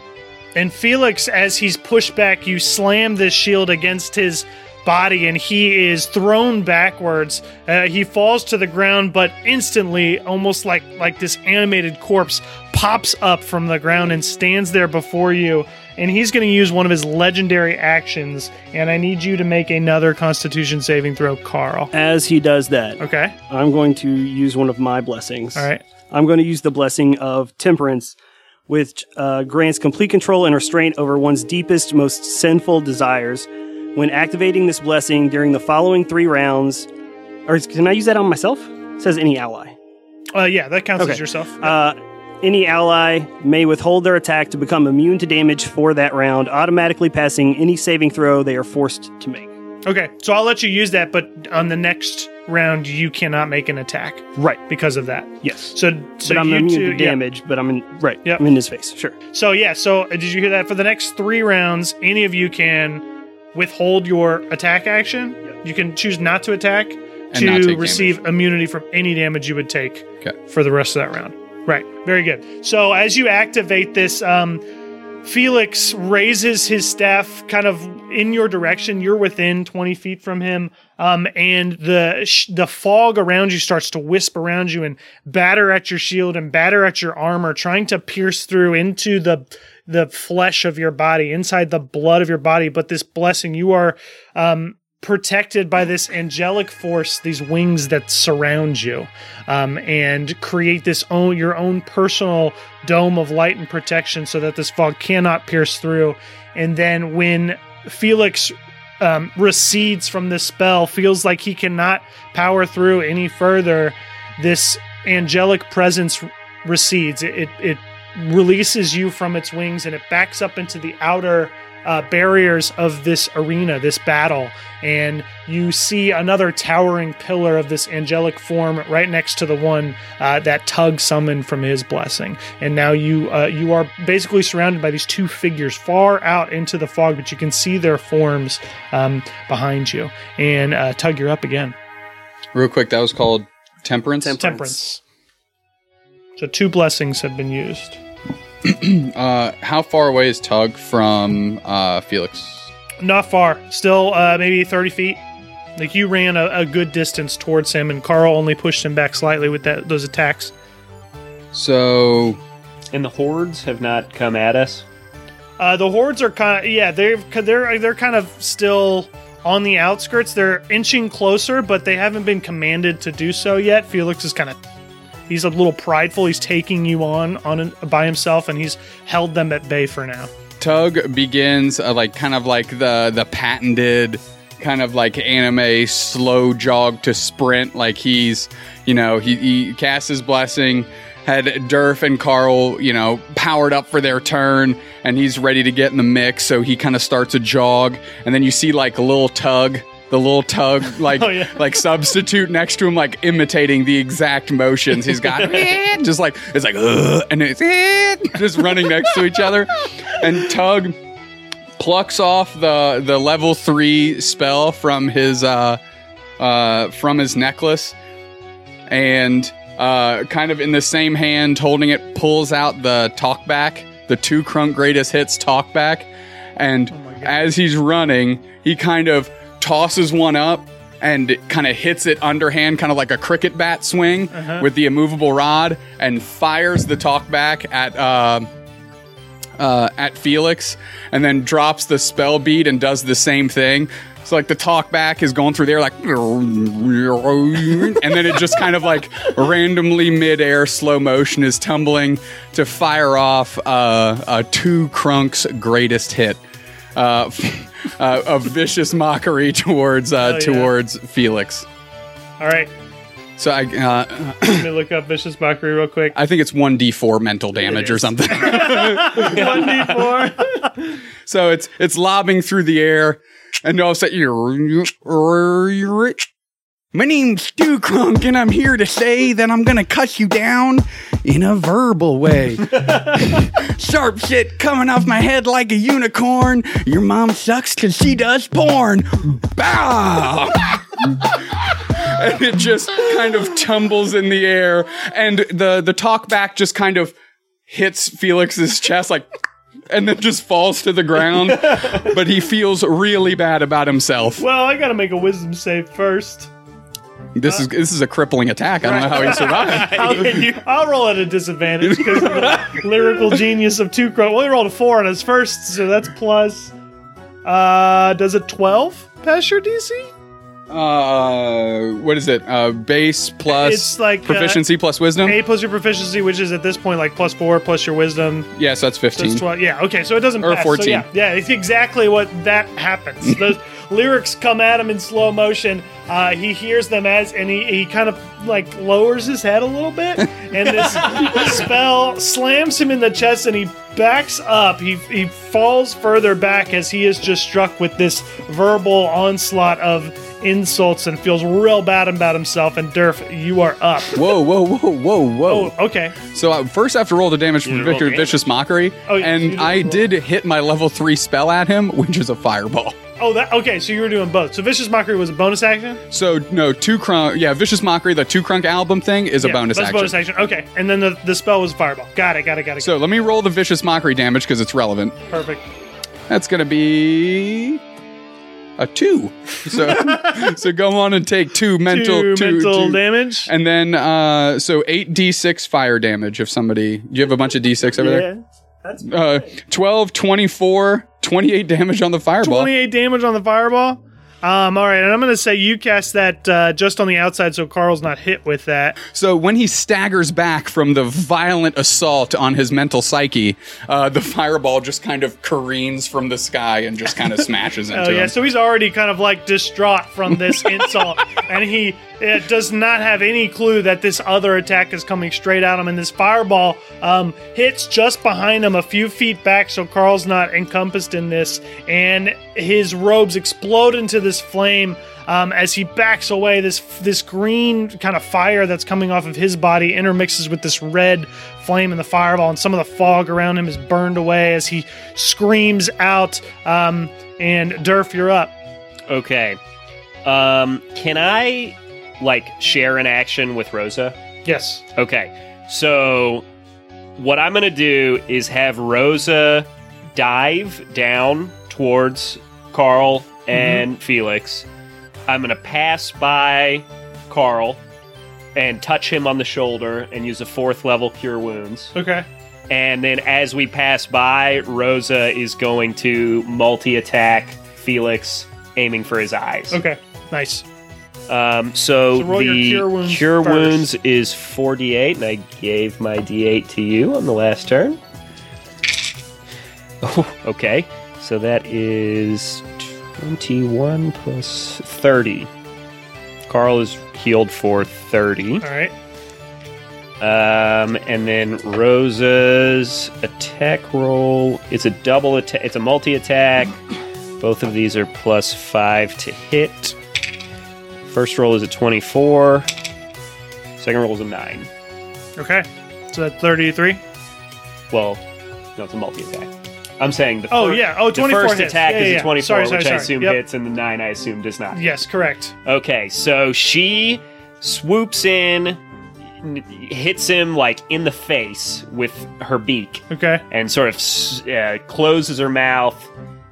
And Felix, as he's pushed back, you slam this shield against his body and he is thrown backwards. Uh, he falls to the ground, but instantly, almost like, like this animated corpse, pops up from the ground and stands there before you. And he's going to use one of his legendary actions. And I need you to make another Constitution saving throw, Carl. As he does that, Okay. I'm going to use one of my blessings. All right. I'm going to use the blessing of temperance, which uh, grants complete control and restraint over one's deepest, most sinful desires. When activating this blessing during the following three rounds, or can I use that on myself? It says any ally. Uh, yeah, that counts as Okay. yourself. Uh, any ally may withhold their attack to become immune to damage for that round, automatically passing any saving throw they are forced to make. Okay, so I'll let you use that, but on the next round, you cannot make an attack Right. because of that. Yes. So, so but I'm you immune two, to yeah. damage, but I'm in right. Yep. I'm in his face. Sure. So yeah, so uh, did you hear that? For the next three rounds, any of you can withhold your attack action. You can choose not to attack And to take receive immunity from any damage you would take Okay. for the rest of that round. Right. Very good. So as you activate this, um, Felix raises his staff kind of in your direction. You're within 20 feet from him. Um, and the sh- the fog around you starts to wisp around you and batter at your shield and batter at your armor, trying to pierce through into the the flesh of your body, inside the blood of your body. But this blessing, you are um, protected by this angelic force, these wings that surround you, um, and create this own your own personal dome of light and protection, so that this fog cannot pierce through. And then when Felix um, recedes from this spell, feels like he cannot power through any further. This angelic presence recedes. It, it, it releases you from its wings and it backs up into the outer uh, barriers of this arena, this battle, and you see another towering pillar of this angelic form right next to the one uh, that Tug summoned from his blessing. And now you uh, you are basically surrounded by these two figures far out into the fog, but you can see their forms um, behind you. And uh, Tug, you're up again. Real quick, that was called temperance. Temperance. Temperance. So two blessings have been used. uh, how far away is Tug from uh, Felix? Not far. Still, uh, maybe 30 feet. Like you ran a, a good distance towards him, and Carl only pushed him back slightly with that those attacks. So And the hordes have not come at us. Uh, the hordes are kind of yeah, they're they're they're kind of still on the outskirts. They're inching closer, but they haven't been commanded to do so yet. Felix is kind of he's a little prideful. He's taking you on on by himself, and he's held them at bay for now. Tug begins uh, like kind of like the the patented kind of like anime slow jog to sprint. Like he's you know he, he casts his blessing. Had Durf and Carl, you know, powered up for their turn, and he's ready to get in the mix. So he kind of starts a jog, and then you see like little tug, the little tug, like Oh, yeah. like substitute next to him, like imitating the exact motions he's got. just like it's like, and it's just running next to each other, and Tug plucks off the the level three spell from his uh uh from his necklace, and uh kind of in the same hand holding it pulls out the talkback, the two crunk greatest hits talkback, and as he's running, he kind of tosses one up and kind of hits it underhand, kind of like a cricket bat swing with the immovable rod, and fires the talkback at uh, uh, at Felix, and then drops the spell bead and does the same thing. So like the talkback is going through there like, and then it just kind of like randomly midair slow motion is tumbling to fire off uh, uh, two crunks greatest hit. Uh, uh, of vicious mockery towards uh, yeah. towards Felix. All right, So I uh, let me look up vicious mockery real quick. I think it's one d four mental damage or something. One d four. So it's it's lobbing through the air, and all of a sudden you're. My name's Stu Crunk, and I'm here to say that I'm gonna cut you down in a verbal way. Sharp shit coming off my head like a unicorn. Your mom sucks because she does porn. Bow! and it just kind of tumbles in the air, and the the talkback just kind of hits Felix's chest like and then just falls to the ground. but he feels really bad about himself. Well, I got to make a wisdom save first. This is this is a crippling attack. I don't know how he survived. I'll, I'll roll at a disadvantage because of the lyrical genius of two crow. Well, he rolled a four on his first, so that's plus. Uh, does a twelve pass your DC? Uh, what is it? Uh, base plus It's like, uh, proficiency plus wisdom. A plus your proficiency, which is at this point like plus four plus your wisdom. Yeah, so that's So fifteen. it's 12. Yeah, okay, so it doesn't Or pass. 14. So yeah, yeah, it's exactly what that happens. Those lyrics come at him in slow motion. Uh, he hears them as, and he, he kind of like lowers his head a little bit, and this spell slams him in the chest, and he backs up. He he falls further back as he is just struck with this verbal onslaught of insults and feels real bad about himself. And Durf, you are up. Whoa, whoa, whoa, whoa, whoa! Oh, okay. So uh, first, I have to roll the damage from You roll Victor. Vicious Mockery, Oh, and did I roll. did hit my level three spell at him, which is a fireball. Oh, that okay. So you were doing both. So vicious mockery was a bonus action. So no, two crunk. Yeah, vicious mockery. The two crunk album thing is a bonus that's action. bonus action. Okay, and then the, the spell was fireball. Got it. Got it. Got it. So let me roll the vicious mockery damage because it's relevant. perfect. That's gonna be a two. So so go on and take two mental Two two, mental two- damage. and then uh so eight d six fire damage if somebody. Do you have a bunch of d six over there? Yeah. That's Uh, 12, 24, 28 damage on the fireball. 28 damage on the fireball. Um, all right, and I'm going to say you cast that uh, just on the outside, so Carl's not hit with that. So when he staggers back from the violent assault on his mental psyche, uh, the fireball just kind of careens from the sky and just kind of smashes into Oh yeah, him. so he's already kind of like distraught from this insult, and he uh, does not have any clue that this other attack is coming straight at him. And this fireball um, hits just behind him, a few feet back, so Carl's not encompassed in this, and his robes explode into this flame. Um, as he backs away, this this green kind of fire that's coming off of his body intermixes with this red flame in the fireball, and some of the fog around him is burned away as he screams out. Um, and Durf, you're up. Okay. Um, can I like share an action with Rosa? Yes. Okay. So what I'm going to do is have Rosa dive down towards Carl and Felix. I'm going to pass by Carl and touch him on the shoulder and use a fourth level cure wounds. Okay. And then as we pass by, Rosa is going to multi attack Felix, aiming for his eyes. Okay. Nice. Um, so, So the cure wounds cure first. wounds is 48, and I gave my d8 to you on the last turn. Oh, okay. So that is 21 plus 30. Carl is healed for 30. All right. Um, and then Rosa's attack roll It's a double attack. It's a multi attack. Both of these are plus five to hit. First roll is a 24. Second roll is a nine. Okay. So that's 33. Well, no, it's a multi attack. I'm saying the Oh, fir- yeah. Oh, the 24 first hits. attack Yeah, is yeah, a yeah. 24, Sorry, sorry, which I sorry. assume Yep. hits, and the nine I assume does not. Yes, correct. Okay, so she swoops in, n- hits him like in the face with her beak, Okay. and sort of s- uh, closes her mouth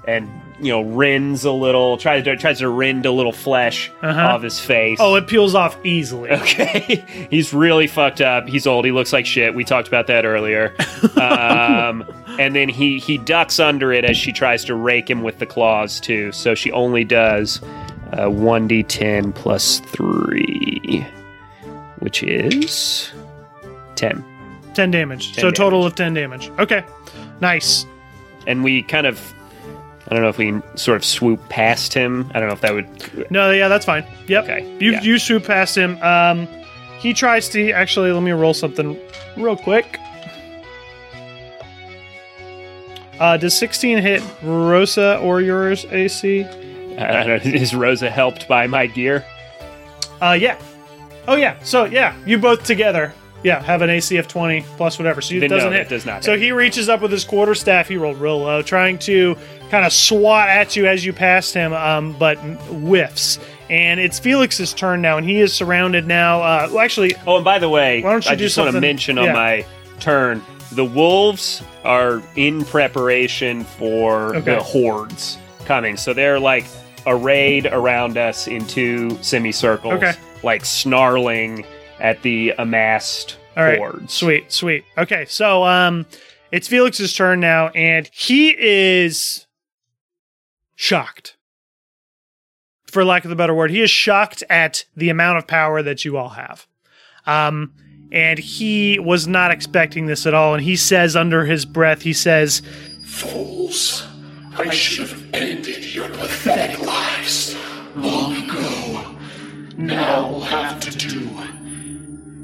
and you know rends a little, tries to tries to rend a little flesh Uh-huh. off his face. Oh, it peels off easily. Okay, he's really fucked up. He's old. He looks like shit. We talked about that earlier. Um, and then he he ducks under it as she tries to rake him with the claws too. So she only does uh, one d10 plus three, which is ten. 10 damage. 10 so total of 10 damage. Okay. Nice. And we kind of. I don't know if we can sort of swoop past him. I don't know if that would. No, yeah, that's fine. Yep. Okay, You yeah. you swoop past him. Um, he tries to actually. Let me roll something real quick. Uh, does 16 hit Rosa or yours AC? I don't know. Is Rosa helped by my gear? Uh, yeah. Oh yeah. So yeah, you both together. Yeah, have an AC of 20 plus whatever. So it Then doesn't it hit. does not So hit. he reaches up with his quarter staff. He rolled real low, trying to kind of swat at you as you passed him, um, but whiffs. And it's Felix's turn now, and he is surrounded now. Uh, well, actually, Oh, and by the way, Why don't you I do just want to something- mention on yeah. my turn the wolves are in preparation for Okay. the hordes coming. So they're like arrayed around us in two semicircles, Okay. like snarling at the amassed all right, hordes. sweet, sweet. Okay, so um, it's Felix's turn now, and he is shocked. For lack of a better word, he is shocked at the amount of power that you all have. Um, and he was not expecting this at all. And he says under his breath, he says, Fools, I should have ended your pathetic lives long ago. Now we'll have to do.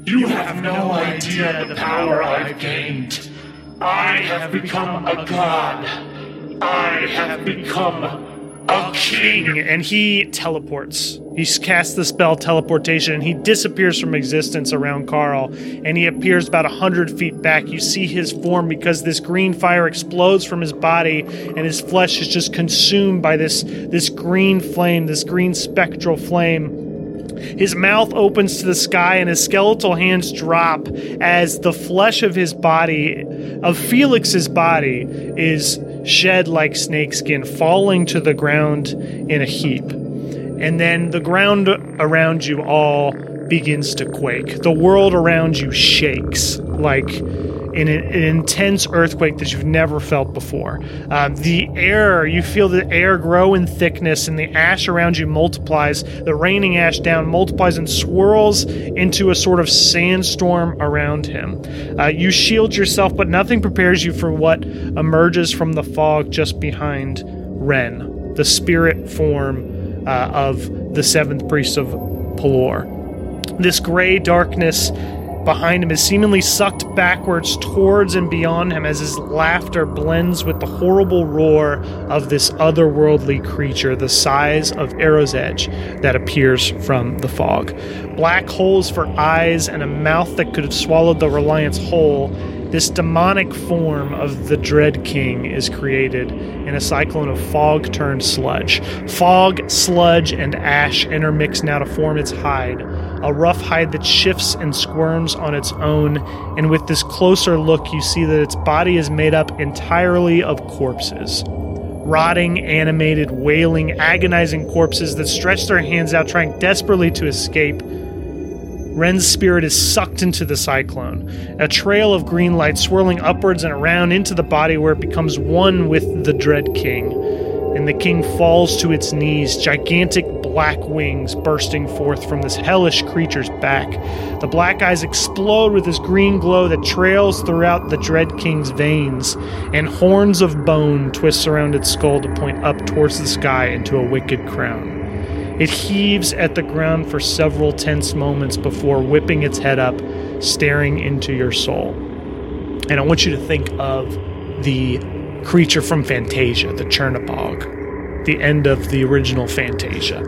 You have no idea the power I've gained. I have become a god. I have become a king, and he teleports. He casts the spell teleportation, and he disappears from existence around Carl, and he appears about a hundred feet back. You see his form because this green fire explodes from his body, and his flesh is just consumed by this this green flame, this green spectral flame. His mouth opens to the sky and his skeletal hands drop as the flesh of his body, of Felix's body, is shed like snakeskin, falling to the ground in a heap. And then the ground around you all begins to quake. The world around you shakes like in an, an intense earthquake that you've never felt before. Um, the air, you feel the air grow in thickness, and the ash around you multiplies. The raining ash down multiplies and swirls into a sort of sandstorm around him. Uh, you shield yourself, but nothing prepares you for what emerges from the fog just behind Ren, the spirit form uh, of the seventh priest of Pelor. This gray darkness behind him is seemingly sucked backwards towards and beyond him as his laughter blends with the horrible roar of this otherworldly creature the size of Arrow's Edge that appears from the fog. Black holes for eyes and a mouth that could have swallowed the Reliance whole. This demonic form of the Dread King is created in a cyclone of fog turned sludge. Fog, sludge, and ash intermix now to form its hide, a rough hide that shifts and squirms on its own. And with this closer look, you see that its body is made up entirely of corpses. Rotting, animated, wailing, agonizing corpses that stretch their hands out, trying desperately to escape. Ren's spirit is sucked into the cyclone, a trail of green light swirling upwards and around into the body where it becomes one with the Dread King. And the king falls to its knees, gigantic black wings bursting forth from this hellish creature's back. The black eyes explode with this green glow that trails throughout the Dread King's veins, and horns of bone twist around its skull to point up towards the sky into a wicked crown. It heaves at the ground for several tense moments before whipping its head up, staring into your soul. And I want you to think of the creature from Fantasia, the Chernabog, the end of the original Fantasia,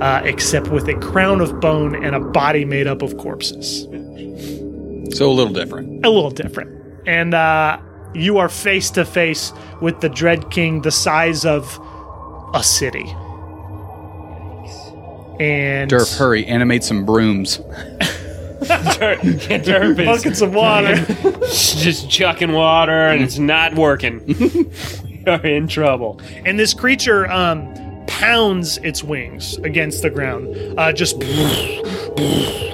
uh, except with a crown of bone and a body made up of corpses. So a little different. A little different. And uh, you are face to face with the Dread King, the size of a city. And Durf, hurry, animate some brooms. Durf is buckets of water. just chucking water and it's not working. You're in trouble. and this creature um, pounds its wings against the ground. Uh, just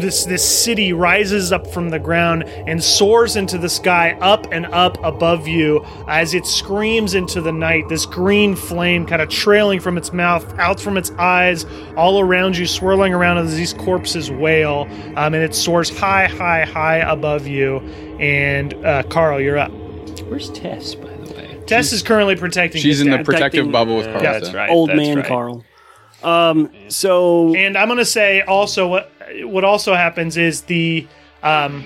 this this city rises up from the ground and soars into the sky, up and up above you as it screams into the night. This green flame kind of trailing from its mouth, out from its eyes, all around you, swirling around as these corpses wail. Um, and it soars high, high, high above you. And uh, Carl, you're up. Where's Tess, by the way? Tess is currently protecting. She's his in the protective Protecting- bubble with Carl. that's right. Old that's man right. Carl. Um, so And I'm gonna say also what what also happens is the um,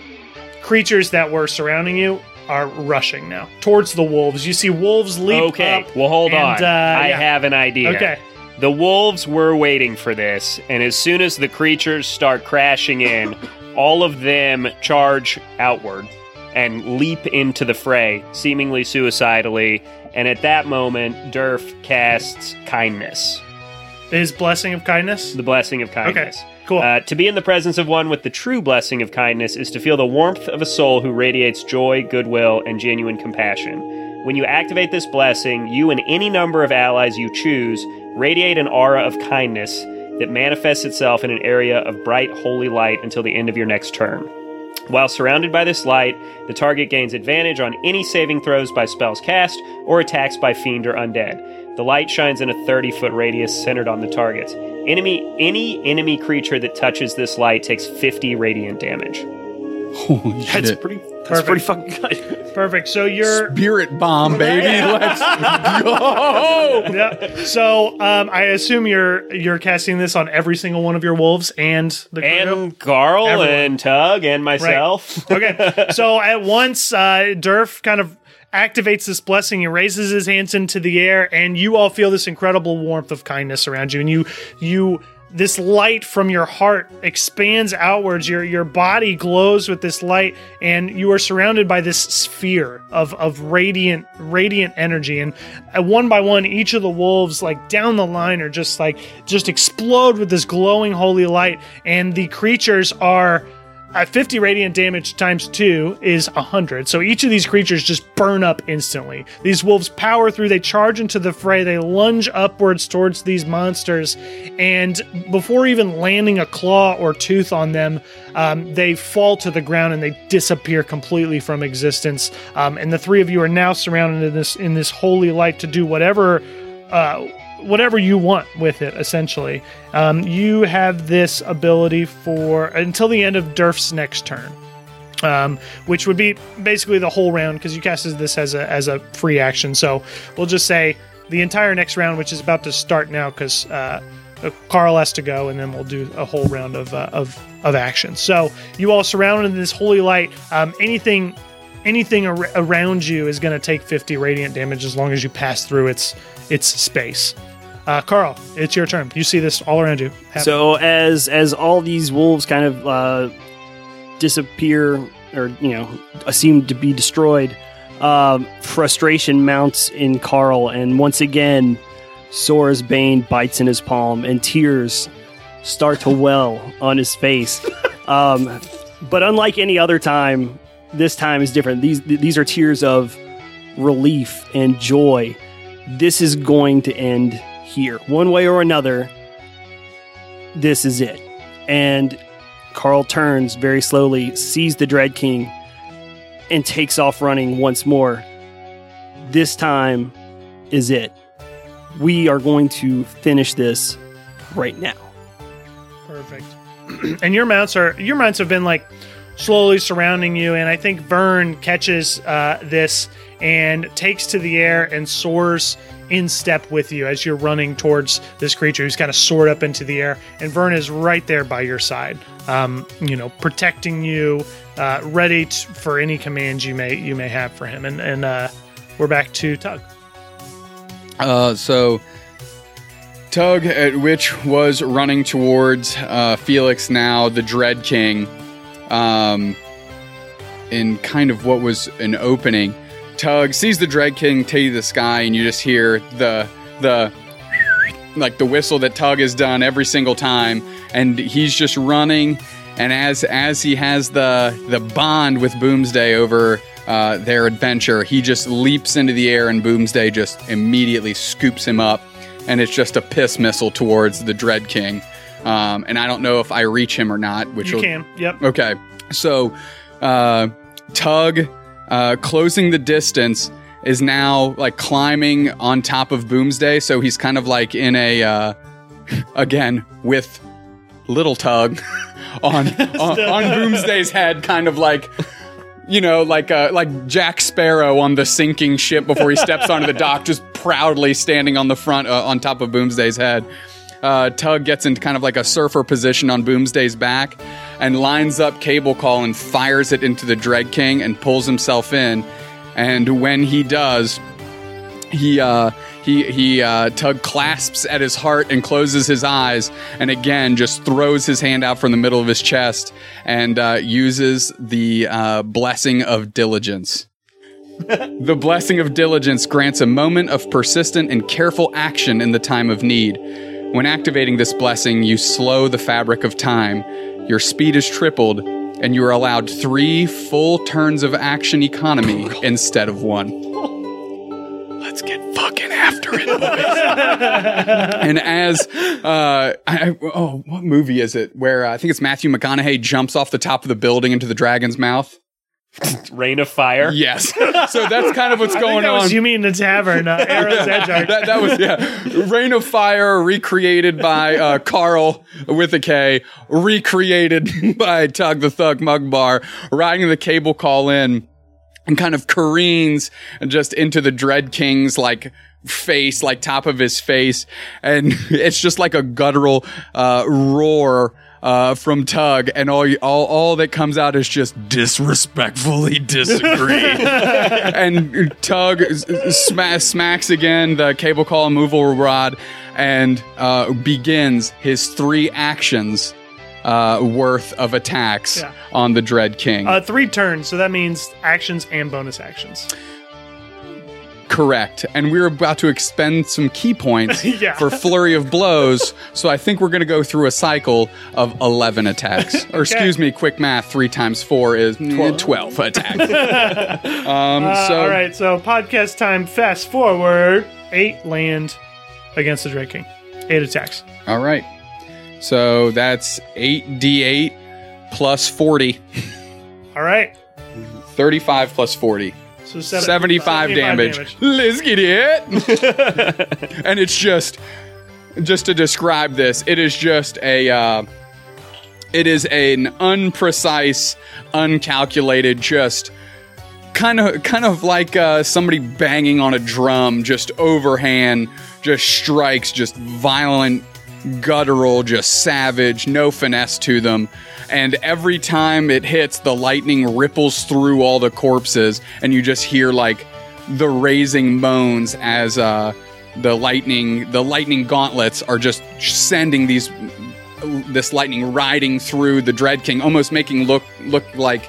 creatures that were surrounding you are rushing now towards the wolves. You see wolves leap Okay, up. well, hold and, on. uh, I yeah. have an idea. Okay. The wolves were waiting for this, and as soon as the creatures start crashing in, all of them charge outward and leap into the fray, seemingly suicidally. And at that moment, Durf casts kindness, His blessing of kindness. the blessing of kindness. Okay, kindness. Cool. Uh, to be in the presence of one with the true blessing of kindness is to feel the warmth of a soul who radiates joy, goodwill, and genuine compassion. When you activate this blessing, you and any number of allies you choose radiate an aura of kindness that manifests itself in an area of bright, holy light until the end of your next turn. While surrounded by this light, the target gains advantage on any saving throws by spells cast or attacks by fiend or undead. The light shines in a 30 foot radius centered on the target. Enemy any enemy creature that touches this light takes 50 radiant damage. Holy that's shit. pretty. That's Perfect. pretty fucking good. Perfect. So you're. Spirit bomb, baby. Let's go. yeah. So um, I assume you're you're casting this on every single one of your wolves and the crew? And Carl Everyone. and Tug and myself. Okay. So at once, uh, Durf kind of activates this blessing. He raises his hands into the air, and you all feel this incredible warmth of kindness around you. And you, you, this light from your heart expands outwards. Your your body glows with this light, and you are surrounded by this sphere of of radiant radiant energy. And uh, one by one, each of the wolves, like down the line, are just like just explode with this glowing holy light, and the creatures are at 50 radiant damage times 2 is 100. So each of these creatures just burn up instantly. These wolves power through, they charge into the fray, they lunge upwards towards these monsters, and before even landing a claw or tooth on them, um, they fall to the ground and they disappear completely from existence. Um, and the three of you are now surrounded in this in this holy light to do whatever uh, whatever you want with it essentially um, you have this ability for until the end of durf's next turn um, which would be basically the whole round because you casted this as a as a free action so we'll just say the entire next round which is about to start now because uh, Carl has to go, and then we'll do a whole round of uh, of of action. So you all surrounded in this holy light. Um, anything anything ar- around you is going to take 50 radiant damage as long as you pass through its its space. Uh, Carl, it's your turn. You see this all around you. Have- So as as all these wolves kind of uh, disappear or you know seem to be destroyed, um, frustration mounts in Carl, and once again, Sora's Bane bites in his palm, and tears start to well on his face. Um, but unlike any other time, this time is different. These these are tears of relief and joy. This is going to end here, one way or another this is it. And Carl turns very slowly, sees the Dread King, and takes off running once more. This time is it. We are going to finish this right now. Perfect. and your mounts are your mounts have been like slowly surrounding you, and I think Vern catches uh, this and takes to the air and soars in step with you as you're running towards this creature who's kind of soared up into the air. And Vern is right there by your side, um, you know, protecting you, uh, ready t- for any commands you may you may have for him. And and uh, we're back to Tug. Uh, so Tug, at which was running towards uh, Felix now, the Dread King, um, in kind of what was an opening. Tug sees the Dread King take to the sky, and you just hear the the like the whistle that Tug has done every single time, and he's just running. And as as he has the the bond with Boomsday over uh, their adventure, he just leaps into the air, and Boomsday just immediately scoops him up, and it's just a piss missile towards the Dread King. Um, and I don't know if I reach him or not. Which You will, can. Yep. Okay. So, uh, Tug, uh, closing the distance, is now like climbing on top of Boomsday. So he's kind of like in a, uh, again, with little Tug on, on, on Boomsday's head, kind of like. You know, like uh, like Jack Sparrow on the sinking ship before he steps onto the dock, just proudly standing on the front uh, on top of Boomsday's head uh, Tug gets into kind of like a surfer position on Boomsday's back and lines up cable call and fires it into the Dread King and pulls himself in. And when he does, he uh, he he uh, Tug clasps at his heart and closes his eyes, and again just throws his hand out from the middle of his chest and uh, uses the uh, blessing of diligence. The blessing of diligence grants a moment of persistent and careful action in the time of need. When activating this blessing, you slow the fabric of time. Your speed is tripled, and you are allowed three full turns of action economy instead of one. Let's get fucking after it, boys. and as, uh, I, oh, what movie is it? Where uh, I think it's Matthew McConaughey jumps off the top of the building into the dragon's mouth. Reign of Fire. Yes. So that's kind of what's I think going that on. was you mean the tavern, uh, Arrow's Edge Arc. that, that was yeah. Reign of Fire recreated by uh, Carl with a K, recreated by Tug the Thug Mugbar, riding the cable call in and kind of careens just into the Dread King's like face, like top of his face, and it's just like a guttural uh, roar uh, from Tug, and all, you- all all that comes out is just disrespectfully disagree. and Tug sma- smacks again the cable call removal rod and uh, begins his three actions uh, worth of attacks Yeah. on the Dread King. Uh, three turns, so that means actions and bonus actions. Correct. And we're about to expend some ki points Yeah. for flurry of blows. So I think we're going to go through a cycle of 11 attacks. Or excuse me, quick math, 3 times 4 is mm, 12 attacks. um, Uh, so all right, so podcast time. Fast forward. Eight land against the Dread King. Eight attacks. all right. So that's 8d8 plus 40. All right. 35 plus 40. So seven- 75, damage. Let's get it. and it's just, just to describe this, it is just a, uh, it is an unprecise, uncalculated, just kind of, kind of like uh, somebody banging on a drum, just overhand, just strikes, just violent, guttural, just savage, no finesse to them. And every time it hits, the lightning ripples through all the corpses, and you just hear like the raising moans as uh, the lightning, the lightning gauntlets are just sending these this lightning riding through the Dread King, almost making look look like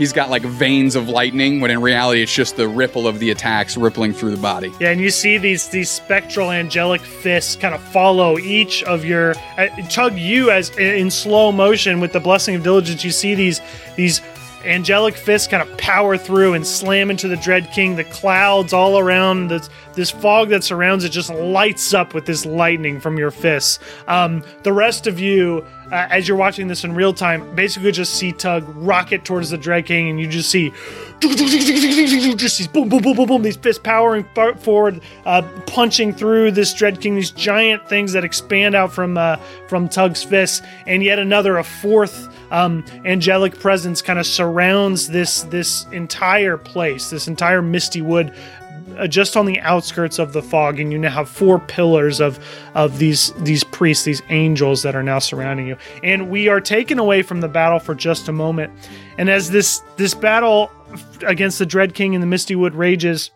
he's got like veins of lightning, when in reality it's just the ripple of the attacks rippling through the body. Yeah, and you see these these spectral angelic fists kind of follow each of your uh, tug you as in slow motion with the blessing of diligence. You see these these angelic fists kind of power through and slam into the Dread King. The clouds all around this this fog that surrounds it just lights up with this lightning from your fists. Um, the rest of you. Uh, as you're watching this in real time, basically just see Tug rocket towards the Dread King, and you just see just these boom, boom, boom, boom, boom, these fists powering forward, uh, punching through this Dread King, these giant things that expand out from uh, from Tug's fists, and yet another, a fourth um, angelic presence, kind of surrounds this this entire place, this entire misty wood. Uh, just on the outskirts of the fog, and you now have four pillars of of these these priests, these angels that are now surrounding you. And we are taken away from the battle for just a moment. And as this this battle against the Dread King in the Misty Wood rages,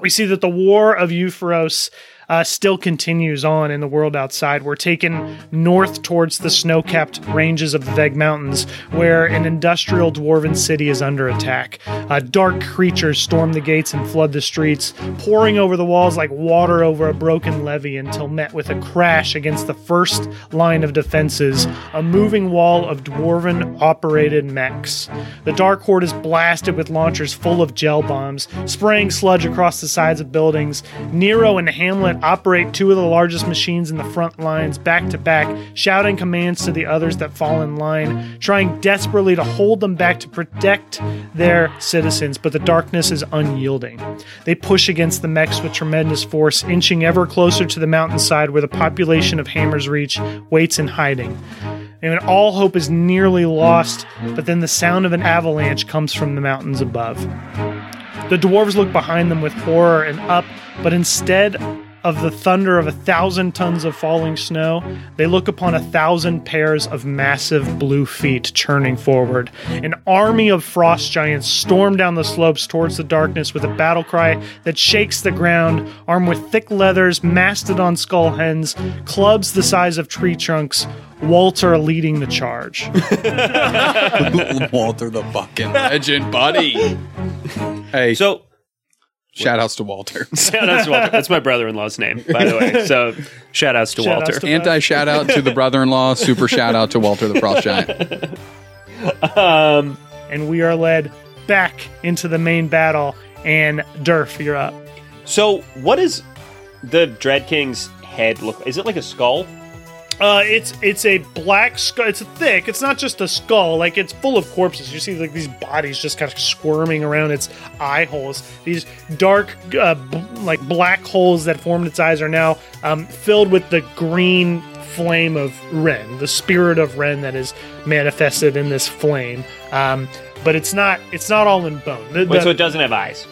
we see that the war of Euphoros uh, still continues on in the world outside. We're taken north towards the snow capped ranges of the Veg Mountains, where an industrial dwarven city is under attack. Uh, dark creatures storm the gates and flood the streets, pouring over the walls like water over a broken levee until met with a crash against the first line of defenses, a moving wall of dwarven operated mechs. The Dark Horde is blasted with launchers full of gel bombs, spraying sludge across the sides of buildings. Nero and Hamlet operate two of the largest machines in the front lines back to back, shouting commands to the others that fall in line, trying desperately to hold them back to protect their citizens, but the darkness is unyielding. They push against the mechs with tremendous force, inching ever closer to the mountainside where the population of Hammer's Reach waits in hiding. And all hope is nearly lost, but then the sound of an avalanche comes from the mountains above. The dwarves look behind them with horror and up, but instead of the thunder of a thousand tons of falling snow, they look upon a thousand pairs of massive blue feet churning forward. An army of frost giants storm down the slopes towards the darkness with a battle cry that shakes the ground, armed with thick leathers, mastodon skull hens, clubs the size of tree trunks. Walter leading the charge. Walter the fucking legend, buddy. Hey, So shout outs to Walter. shout outs to Walter. That's my brother-in-law's name, by the way. So shout outs to Shout Walter. outs to- Anti shout out to the brother in law. Super shout out to Walter the Frost Giant. um, and we are led back into the main battle. And Durf, you're up. so what is the Dread King's head look? Is it like a skull? Uh, it's it's a black skull. It's thick. It's not just a skull. Like it's full of corpses. You see like these bodies just kind of squirming around its eye holes. These dark, uh, b- like black holes that formed its eyes are now um, filled with the green flame of Ren, the spirit of Ren that is manifested in this flame. Um, but it's not it's not all in bone. The- Wait, the- so it doesn't have eyes.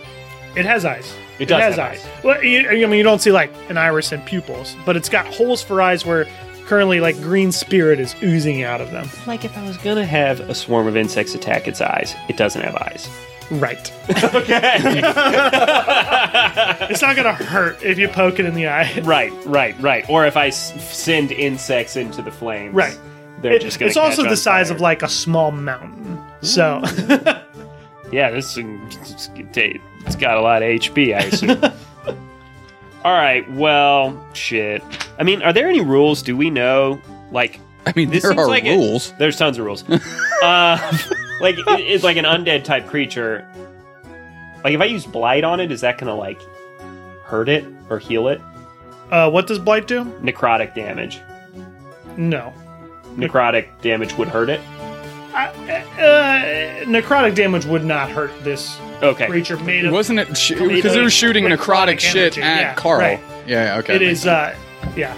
It has eyes. It does has have eyes. eyes. Well, you, I mean, you don't see like an iris and pupils, but it's got holes for eyes where currently like green spirit is oozing out of them. Like if I was gonna have a swarm of insects attack its eyes, it doesn't have eyes. Right. Okay. It's not gonna hurt if you poke it in the eye. right, right, right. Or if I s- send insects into the flames, Right. They're It- just gonna. it's also catch the on size fire. of like a small mountain. So Yeah, this thing, it's, it's got a lot of HP, I assume. All right, well, shit. I mean, are there any rules? Do we know? Like, I mean, This there seems are like it- rules. there's tons of rules. uh, like, it- it's like an undead type creature. Like, if I use blight on it, is that gonna like hurt it or heal it? uh, what does blight do? Necrotic damage. No. Necrotic damage would hurt it. I- uh, necrotic damage would not hurt this Okay. creature made of Wasn't it? Sh- Completely because it was shooting necrotic necrotic shit energy, at yeah, Carl. right. Yeah, yeah, okay. It that makes is, sense. uh, yeah.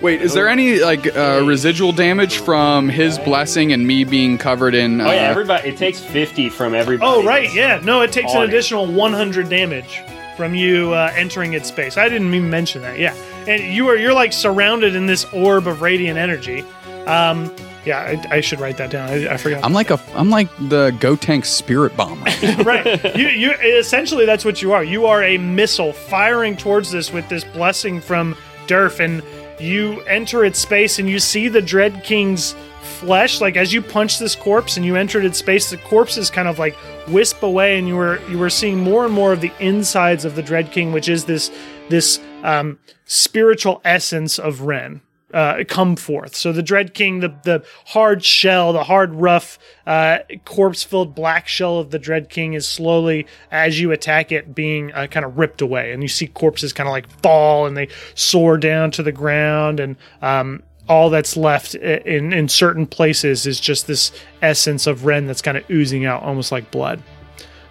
Wait, is there any like uh, residual damage from his blessing and me being covered in? Uh, Oh yeah, everybody. It takes fifty from everybody. Oh, right, yeah. No, it takes an additional 100 damage from you uh, entering its space. I didn't even mention that. Yeah, and you are you're like surrounded in this orb of radiant energy. Um, yeah, I, I should write that down. I, I forgot. I'm like a, I'm like the Go Tank Spirit Bomber. right. You, you essentially that's what you are. You are a missile firing towards this with this blessing from Durf, and you enter its space and you see the Dread King's flesh. Like as you punch this corpse and you entered its space, the corpse is kind of like wisp away, and you were you were seeing more and more of the insides of the Dread King, which is this this um, spiritual essence of Ren uh, come forth. So the Dread King, the the hard shell, the hard, rough, uh, corpse-filled black shell of the Dread King is slowly, as you attack it, being uh, kind of ripped away, and you see corpses kind of like fall and they soar down to the ground, and um, all that's left in in certain places is just this essence of Ren that's kind of oozing out, almost like blood.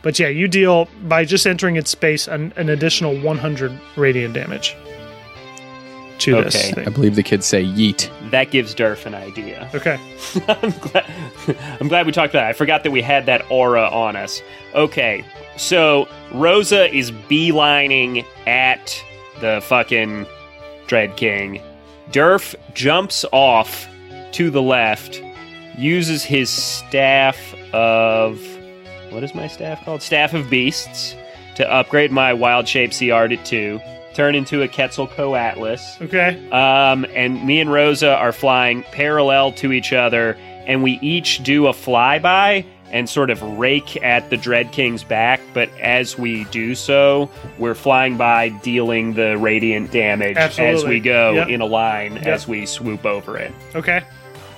But yeah, you deal by just entering its space an, an additional 100 radiant damage to this. Okay. thing. I believe the kids say yeet. That gives Durf an idea. Okay. I'm glad. I'm glad we talked about. That. I forgot that we had that aura on us. Okay, so Rosa is beelining at the fucking Dread King. Durf jumps off to the left, uses his staff of what is my staff called? Staff of Beasts to upgrade my wild shape CR to two. Turn into a Quetzalcoatlus. Okay. Um, and me and Rosa are flying parallel to each other, and we each do a flyby and sort of rake at the Dread King's back. But as we do so, we're flying by, dealing the radiant damage as we go Yep. in a line Yep. as we swoop over it. Okay.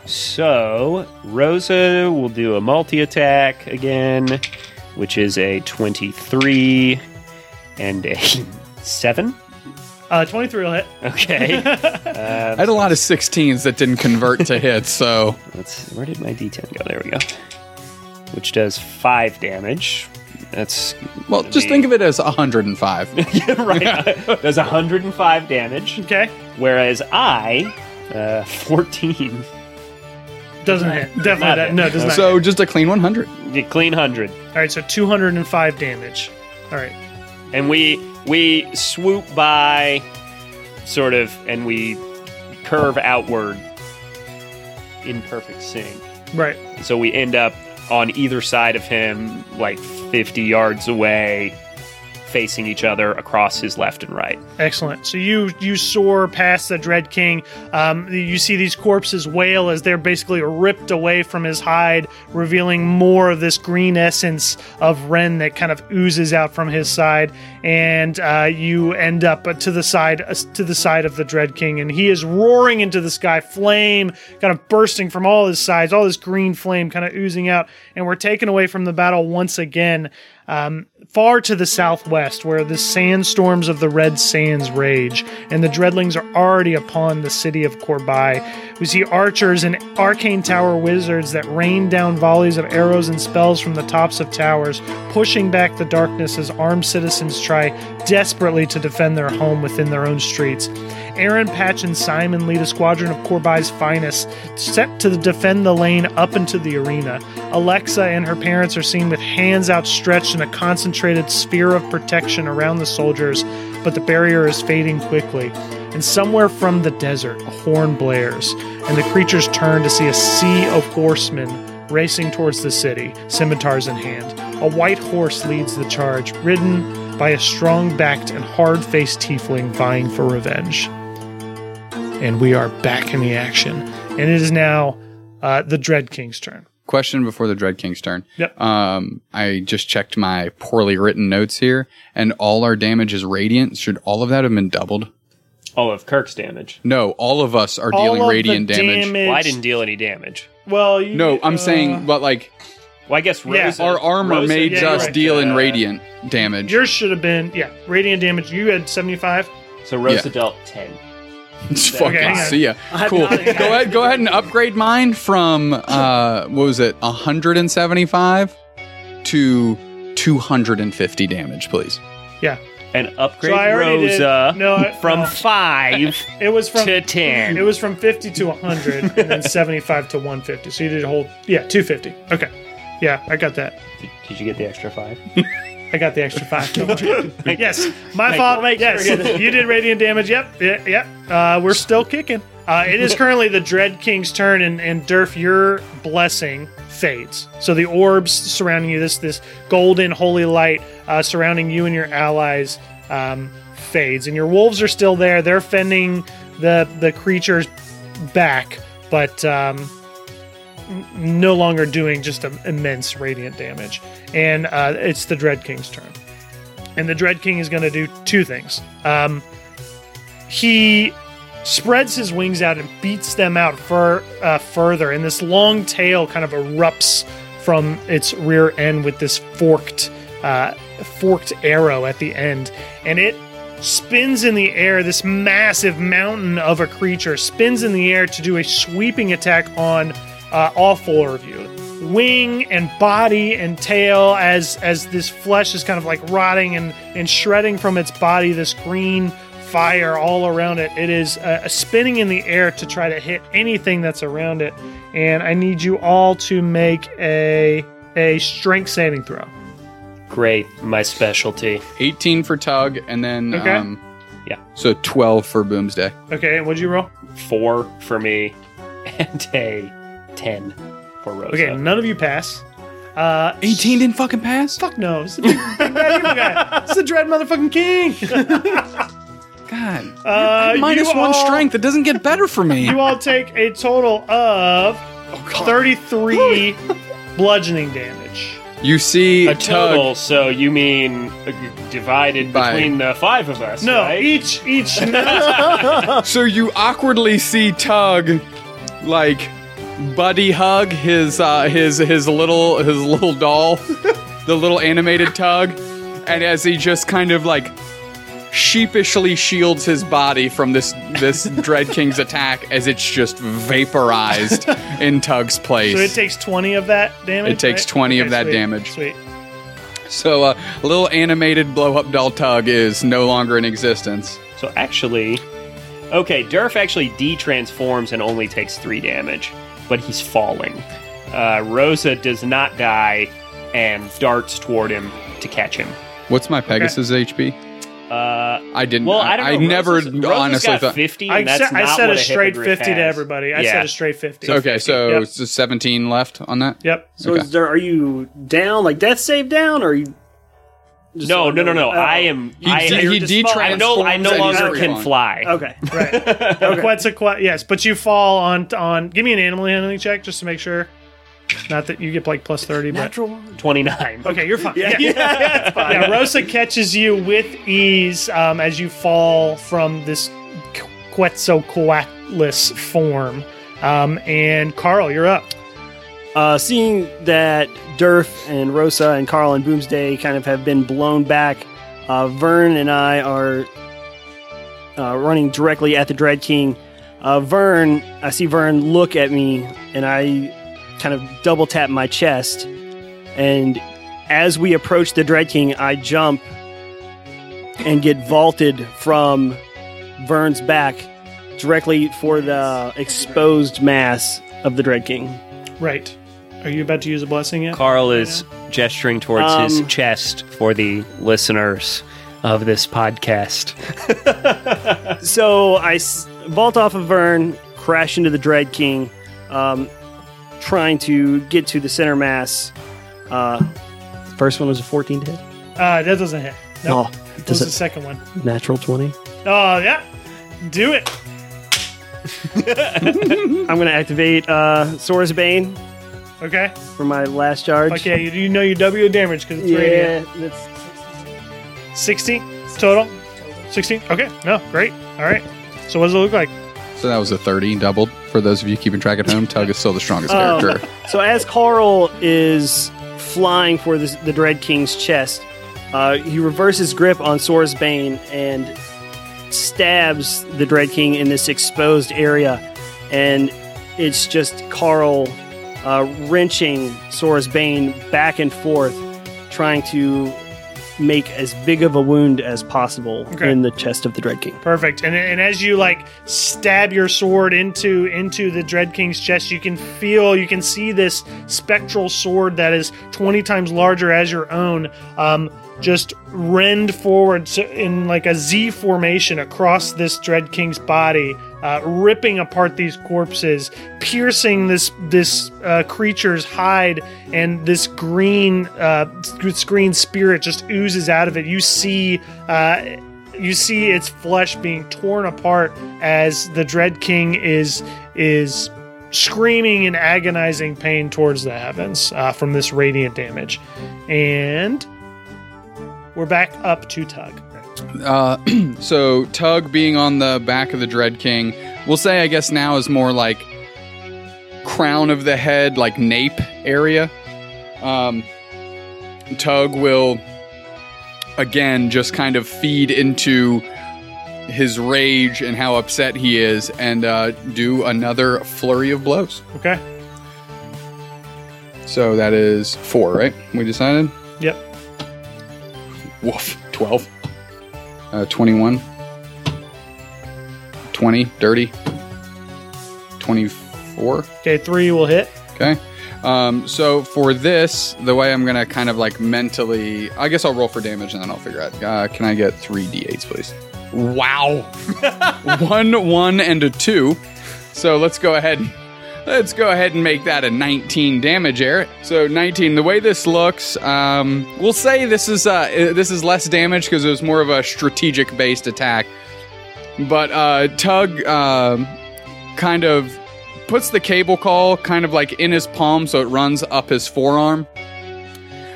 So Rosa will do a multi attack again, which is a twenty-three and a seven. Uh, 23 will hit. Okay. I had a lot of 16s that didn't convert to hits, so Let's. Where did my D10 go? There we go. Which does five damage. That's well, just think of it as 105. right. does 105 damage, Okay. whereas I, uh, 14. Doesn't hit. Definitely Not that. hit. No, does not. so hit. just a clean 100. You clean 100, All right. So 205 damage. All right. and we we swoop by, sort of, and we curve outward in perfect sync. Right. So we end up on either side of him, like 50 yards away, facing each other across his left and right. Excellent. So you you soar past the Dread King. Um, you see these corpses wail as they're basically ripped away from his hide, revealing more of this green essence of Ren that kind of oozes out from his side. And uh, you end up to the side uh, to the side of the Dread King, and he is roaring into the sky, flame kind of bursting from all his sides, all this green flame kind of oozing out. And we're taken away from the battle once again um, far to the southwest, where the sandstorms of the Red Sands rage, and the Dreadlings are already upon the city of Corbai. We see archers and arcane tower wizards that rain down volleys of arrows and spells from the tops of towers, pushing back the darkness as armed citizens try desperately to defend their home within their own streets. Aaron, Patch, and Simon lead a squadron of Corbai's finest, set to defend the lane up into the arena. Alexa and her parents are seen with hands outstretched in a concentrated sphere of protection around the soldiers, but the barrier is fading quickly. and somewhere from the desert, a horn blares, and the creatures turn to see a sea of horsemen racing towards the city, scimitars in hand. A white horse leads the charge, ridden by a strong backed and hard faced tiefling vying for revenge. And we are back in the action. And it is now uh, the Dread King's turn. Question before the Dread King's turn. Yep. Um, I just checked my poorly written notes here, and all our damage is radiant. Should all of that have been doubled? All of Kirk's damage. No, all of us are All dealing of the radiant damage. Well, I didn't deal any damage. Well, you, No, I'm uh, saying, but like Well, I guess Yeah. Rosa, our armor Rosa made yeah, us you're right. deal in uh, radiant damage. yours should have been yeah radiant damage. You had seventy five. So Rosa Yeah. dealt ten. Just fucking hang see ya. Cool. go ahead. Go ahead and upgrade mine from uh, what was it, 175 to 250 damage, please. Yeah, And upgrade So I did- Rosa no, I- from no. five it was from to ten. it was from fifty to hundred, and then seventy five to one fifty. So you did a whole yeah two fifty. Okay, yeah, I got that. Did, did you get the extra five? I got the extra five. yes, my Make- fault. make yes, sure you did radiant damage. Yep, yep. yep. Uh, we're still kicking. Uh, it is currently the Dread King's turn, and, and Durf, your blessing fades. So the orbs surrounding you, this this golden holy light uh, surrounding you and your allies, um, fades, and your wolves are still there. They're fending the the creatures back, but um, no longer doing just a, immense radiant damage. And uh, it's the Dread King's turn. And the Dread King is going to do two things. Um, he spreads his wings out and beats them out fur, uh, further, and this long tail kind of erupts from its rear end with this forked, uh, forked arrow at the end, and it spins in the air. This massive mountain of a creature spins in the air to do a sweeping attack on uh, all four of you. Wing and body and tail, as as this flesh is kind of like rotting and and shredding from its body. This green fire all around it. It is uh, spinning in the air to try to hit anything that's around it. And I need you all to make a a strength saving throw. Great, my specialty. 18 for Tug, and then Okay. um, Yeah. so 12 for Boomsday. Okay, what'd you roll? Four for me, and a ten for Rosa. Okay, none of you pass. Uh, 18 didn't fucking pass. fuck no. It's the big, big bad evil guy. It's the dread motherfucking king. God, Uh, one all- strength. It doesn't get better for me. You all take a total of 33 bludgeoning damage. You see a total. Tug. So you mean uh, divided By- between the five of us? No, right? each each So you awkwardly see Tug, like, buddy hug his uh, his his little his little doll, the little animated Tug, and as he just kind of like sheepishly shields his body from this this Dread King's attack as it's just vaporized in Tug's place. So it takes 20 of that damage. It takes right? 20 of that sweet, damage. Sweet. So uh, a little animated blow up doll Tug is no longer in existence. So actually, okay, Durf actually de-transforms and only takes three damage, but he's falling. Uh, Rosa does not die and darts toward him to catch him. What's my Pegasus HP? Uh, I didn't. well, I don't know. I never Rosa's- Rosa's honestly got thought. 50, I and that's said, I not said a straight hippogriff 50 to everybody. I Yeah. said a straight 50. Okay, so Yep. it's 17 left on that. Yep. So Okay. is there? Are you down? Like death save down, or are you? Just No, so I no, no, no. Oh. I am. He, I, de- he you're I no, I no longer he's can fly. Okay. Right. Quetzalcoatl, yes, but you fall on on. Give me an animal handling check just to make sure. Not that you get like plus 30, but. Natural one. Twenty-nine. Okay, you're fine. Yeah, yeah, that's fine. Yeah, Rosa catches you with ease um, as you fall from this Quetzalcoatlus form. Um, and Carl, you're up. Uh, seeing that Durf and Rosa and Carl and Boomsday kind of have been blown back, uh, Vern and I are uh, running directly at the Dread King. Uh, Vern, I see Vern look at me, and I kind of double tap my chest. And as we approach the Dread King, I jump and get vaulted from Vern's back directly for the exposed mass of the Dread King. Right. Are you about to use a blessing yet? Carl is gesturing towards his Um, chest for the listeners. of this podcast. So I s- vault off of Vern, crash into the Dread King, um, trying to get to the center mass. Uh, first one was a 14 to hit. Uh, that doesn't hit. No, Oh, that was does the it second one. natural 20? Oh yeah, do it. I'm going to activate uh, Sora's Bane Okay. for my last charge. Okay, you, you know your W damage because it's radiant. Yeah, that's 60 total? 16? Okay, no, great. All right. So what does it look like? So that was a 30 doubled. For those of you keeping track at home, Tug is still the strongest Um, character. So as Carl is flying for this, the Dread King's chest, uh, he reverses grip on Sora's Bane and stabs the Dread King in this exposed area, and it's just Carl uh, wrenching Sora's Bane back and forth, trying to make as big of a wound as possible Okay. in the chest of the Dread King. Perfect. And, and as you like stab your sword into into the Dread King's chest, you can feel, you can see this spectral sword that is 20 times larger as your own, um, just rend forward in like a Z formation across this Dread King's body, uh, ripping apart these corpses, piercing this this uh, creature's hide, and this green uh, this green spirit just oozes out of it. You see. Uh, you see its flesh being torn apart as the dread king is is screaming in agonizing pain towards the heavens uh, from this radiant damage and we're back up to tug Uh, so Tug being on the back of the Dread King, we'll say I guess now is more like crown of the head, like nape area. Um, Tug will again just kind of feed into his rage and how upset he is, and uh, do another flurry of blows. okay So that is four, right? We decided. yep Woof. 12. Uh, 21. 20. Dirty. 24. okay three will hit Okay. Um, so for this, the way I'm going to kind of like mentally, I guess I'll roll for damage and then I'll figure out. Uh, can I get three d8s, please? Wow. one, one, and a two. So let's go ahead. Let's go ahead and make that a 19 damage, Eric. So 19. The way this looks, um, we'll say this is uh, uh, this is less damage because it was more of a strategic based attack. But uh, Tug um, kind of puts the cable call kind of like in his palm so it runs up his forearm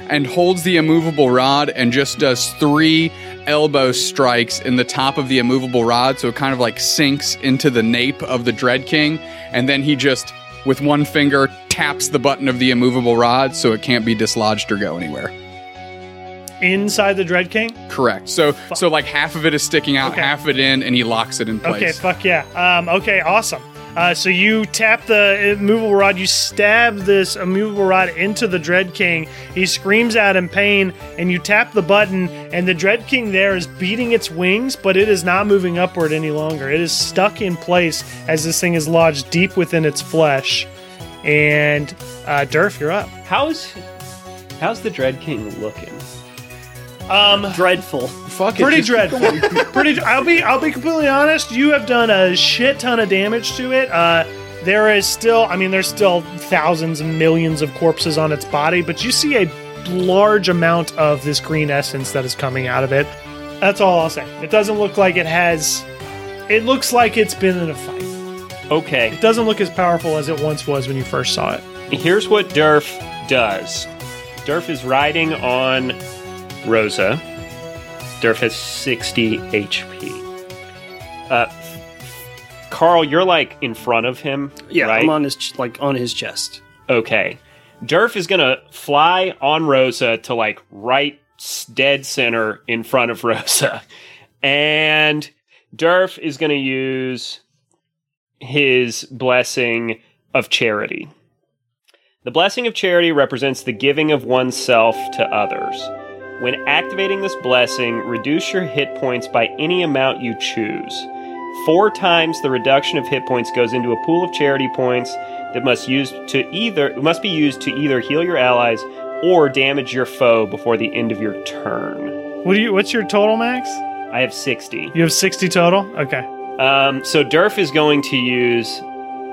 and holds the immovable rod and just does three elbow strikes in the top of the immovable rod so it kind of like sinks into the nape of the dread king and then he just with one finger taps the button of the immovable rod so it can't be dislodged or go anywhere inside the dread king correct so so like half of it is sticking out Okay. half of it in and he locks it in place Okay, fuck yeah. Um, okay, awesome. Uh, so you tap the immovable rod, you stab this immovable rod into the Dread King. He screams out in pain, and you tap the button, and the Dread King there is beating its wings, but it is not moving upward any longer. It is stuck in place as this thing is lodged deep within its flesh. And uh, Durf, you're up. How's how's the Dread King looking? Um, Dreadful. Fuck it, pretty just dreadful. pretty. I'll be. I'll be completely honest. You have done a shit ton of damage to it. Uh, there is still. I mean, there's still thousands and millions of corpses on its body, but you see a large amount of this green essence that is coming out of it. That's all I'll say. It doesn't look like it has. It looks like it's been in a fight. Okay, It doesn't look as powerful as it once was when you first saw it. here's what Durf does. Durf is riding on Rosa. Durf has 60 HP. Uh, Carl, you're like in front of him. Yeah, right? I'm on his ch- like on his chest. Okay. Durf is gonna fly on Rosa to like right dead center in front of Rosa. And Durf is gonna use his blessing of charity. The blessing of charity represents the giving of oneself to others. When activating this blessing, reduce your hit points by any amount you choose. Four times the reduction of hit points goes into a pool of charity points that must use to either must be used to either heal your allies or damage your foe before the end of your turn. What do you? What's your total, Max? I have 60. You have sixty total. Okay. Um, so Durf is going to use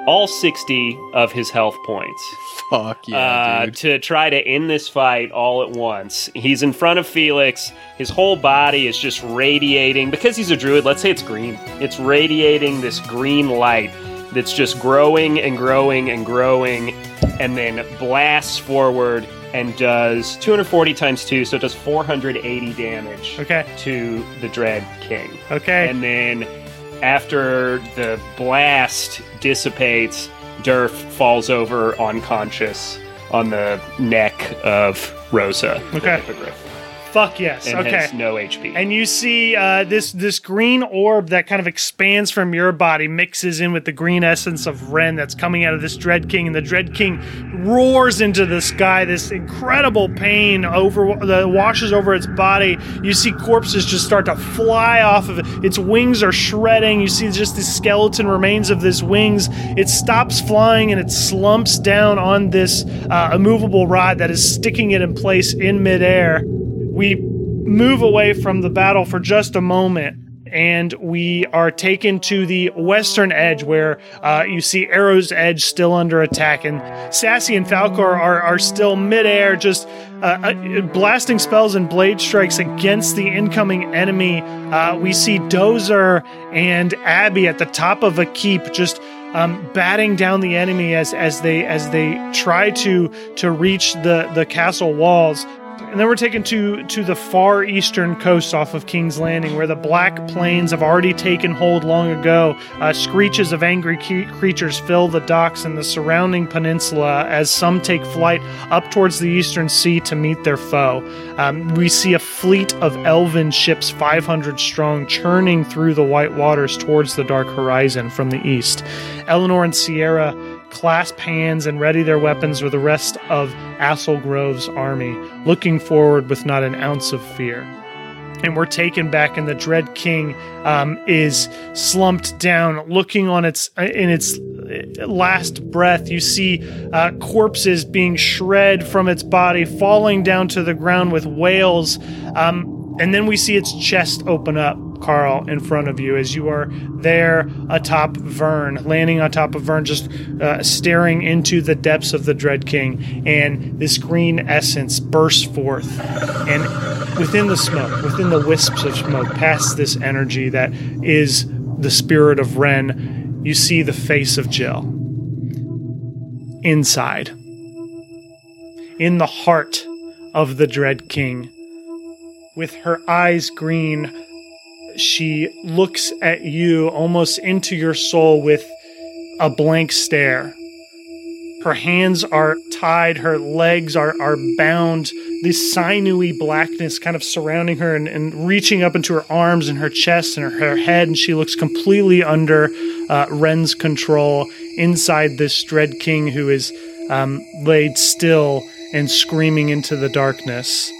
all 60 of his health points Fuck yeah, uh, dude. to try to end this fight all at once. He's in front of Felix. His whole body is just radiating because he's a druid. Let's say it's green. It's radiating this green light that's just growing and growing and growing, and then blasts forward and does 240 times two, so it does 480 damage Okay. to the Dread King. Okay. And then after the blast dissipates, Durf falls over unconscious on the neck of Rosa. Okay. Fuck yes. And okay. has no HP. and you see uh, this this green orb that kind of expands from your body mixes in with the green essence of Ren that's coming out of this Dread King, and the Dread King roars into the sky. This incredible pain over that washes over its body. You see corpses just start to fly off of it. Its wings are shredding. You see just the skeleton remains of this wings. It stops flying and it slumps down on this uh, immovable rod that is sticking it in place in midair we move away from the battle for just a moment and we are taken to the western edge where uh, you see Arrow's Edge still under attack, and Sassy and Falcor are, are still midair, just uh, uh, blasting spells and blade strikes against the incoming enemy. Uh, we see Dozer and Abby at the top of a keep, just um, batting down the enemy as as they as they try to to reach the the castle walls. And then we're taken to to the far eastern coast off of King's Landing, where the Black Plains have already taken hold long ago. Uh, screeches of angry ke- creatures fill the docks and the surrounding peninsula as some take flight up towards the eastern sea to meet their foe. Um, we see a fleet of elven ships, 500 strong, churning through the white waters towards the dark horizon from the east. Eleanor and Sierra clasp hands and ready their weapons with the rest of Assel Grove's army, looking forward with not an ounce of fear. And we're taken back, and the Dread King um, is slumped down, looking on its in its last breath. You see uh, corpses being shred from its body, falling down to the ground with wails. Um, and then we see its chest open up, Carl, in front of you as you are there atop Vern, landing on top of Vern, just uh, staring into the depths of the Dread King. And this green essence bursts forth. And within the smoke, within the wisps of smoke, past this energy that is the spirit of Ren, you see the face of Jill. Inside, in the heart of the Dread King, with her eyes green, she looks at you almost into your soul with a blank stare. Her hands are tied, her legs are, are bound, this sinewy blackness kind of surrounding her and, and reaching up into her arms and her chest and her, her head, and she looks completely under uh, Ren's control inside this Dread King who is um, laid still and screaming into the darkness.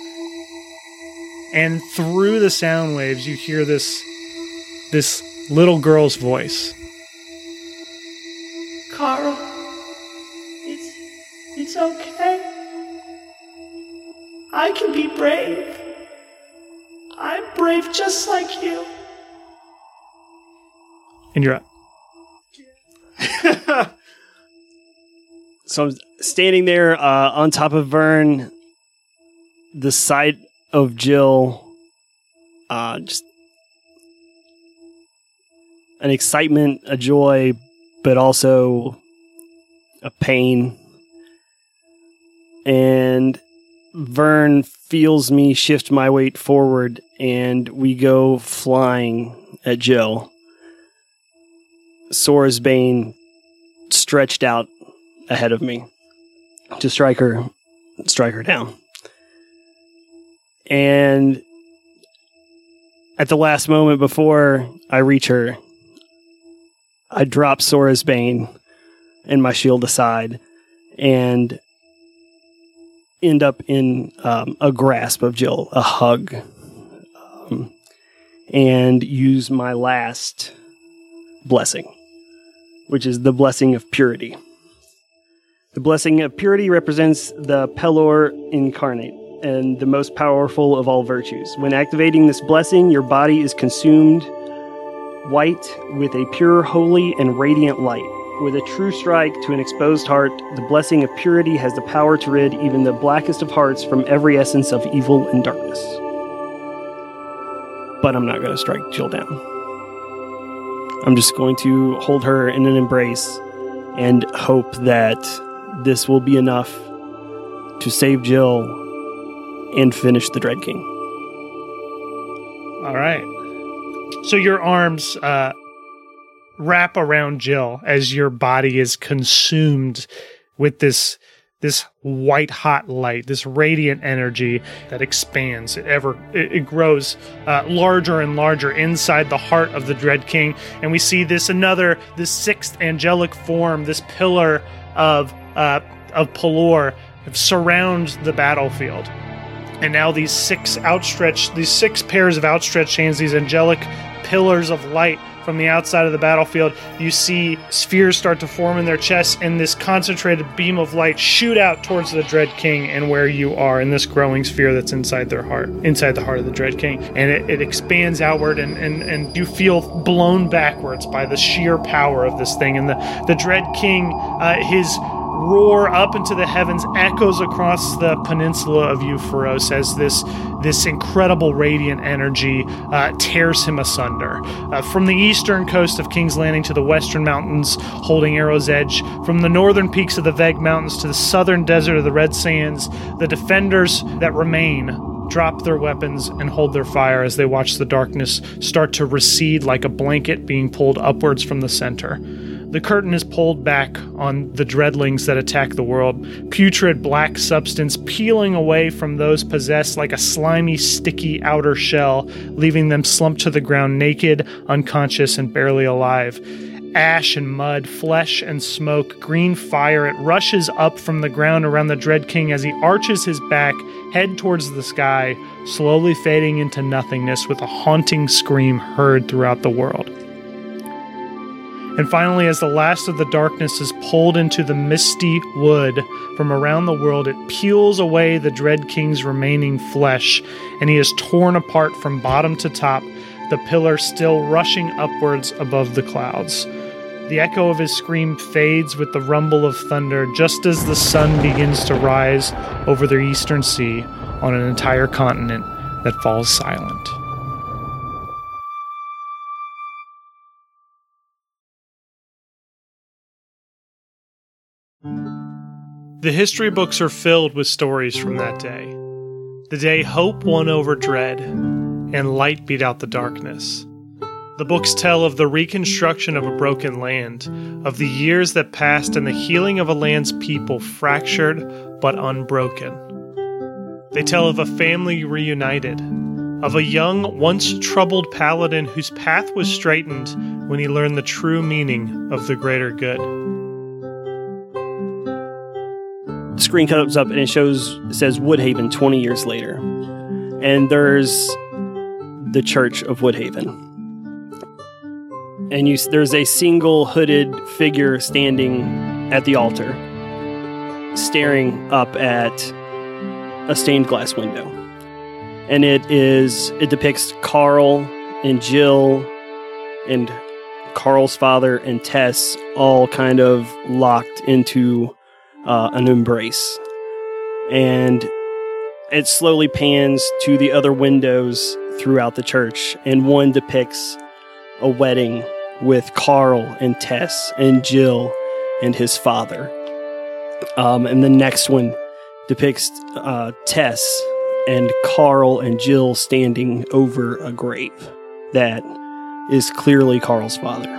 And through the sound waves, you hear this this little girl's voice. Carl, it's it's okay. I can be brave. I'm brave just like you. And you're up. So I'm standing there uh, on top of Vern, the sight of Jill, uh, just an excitement, a joy, but also a pain. And Vern feels me shift my weight forward, and we go flying at Jill. Sora's Bane stretched out ahead of me to strike her strike her down. And at the last moment before I reach her, I drop Sora's Bane and my shield aside and end up in um, a grasp of Jill, a hug, um, and use my last blessing, which is the blessing of purity. The blessing of purity represents the Pelor incarnate, and the most powerful of all virtues. When activating this blessing, your body is consumed white with a pure, holy, and radiant light. With a true strike to an exposed heart, the blessing of purity has the power to rid even the blackest of hearts from every essence of evil and darkness. But I'm not going to strike Jill down. I'm just going to hold her in an embrace and hope that this will be enough to save Jill and finish the Dread King. All right. So your arms uh, wrap around Jill as your body is consumed with this this white hot light, this radiant energy that expands. It ever it, it grows uh, larger and larger inside the heart of the Dread King, and we see this another this sixth angelic form, this pillar of uh, of Pelor, surround the battlefield. And now these six outstretched, these six pairs of outstretched hands, these angelic pillars of light from the outside of the battlefield. You see spheres start to form in their chests, and this concentrated beam of light shoot out towards the Dread King and where you are in this growing sphere that's inside their heart, inside the heart of the Dread King. And it, it expands outward, and, and, and you feel blown backwards by the sheer power of this thing. And the, the Dread King, uh, his roar up into the heavens echoes across the peninsula of Euphoros as this this incredible radiant energy uh, tears him asunder. Uh, from the eastern coast of King's Landing to the western mountains holding Arrow's Edge, from the northern peaks of the Veg Mountains to the southern desert of the Red Sands, the defenders that remain drop their weapons and hold their fire as they watch the darkness start to recede like a blanket being pulled upwards from the center. The curtain is pulled back on the dreadlings that attack the world, putrid black substance peeling away from those possessed like a slimy, sticky outer shell, leaving them slumped to the ground naked, unconscious, and barely alive. Ash and mud, flesh and smoke, green fire, it rushes up from the ground around the Dread King as he arches his back, head towards the sky, slowly fading into nothingness with a haunting scream heard throughout the world. And finally, as the last of the darkness is pulled into the misty wood from around the world, it peels away the Dread King's remaining flesh, and he is torn apart from bottom to top, the pillar still rushing upwards above the clouds. The echo of his scream fades with the rumble of thunder just as the sun begins to rise over the eastern sea on an entire continent that falls silent. The history books are filled with stories from that day. The day hope won over dread and light beat out the darkness. The books tell of the reconstruction of a broken land, of the years that passed and the healing of a land's people fractured but unbroken. They tell of a family reunited, of a young, once troubled paladin whose path was straightened when he learned the true meaning of the greater good. Screen comes up and it shows it says Woodhaven 20 years later. And there's the Church of Woodhaven. And you there's a single hooded figure standing at the altar staring up at a stained glass window. And it is it depicts Carl and Jill and Carl's father and Tess all kind of locked into uh, an embrace. And it slowly pans to the other windows throughout the church, and one depicts a wedding with Carl and Tess and Jill and his father. Um, and the next one depicts uh, Tess and Carl and Jill standing over a grave that is clearly Carl's father.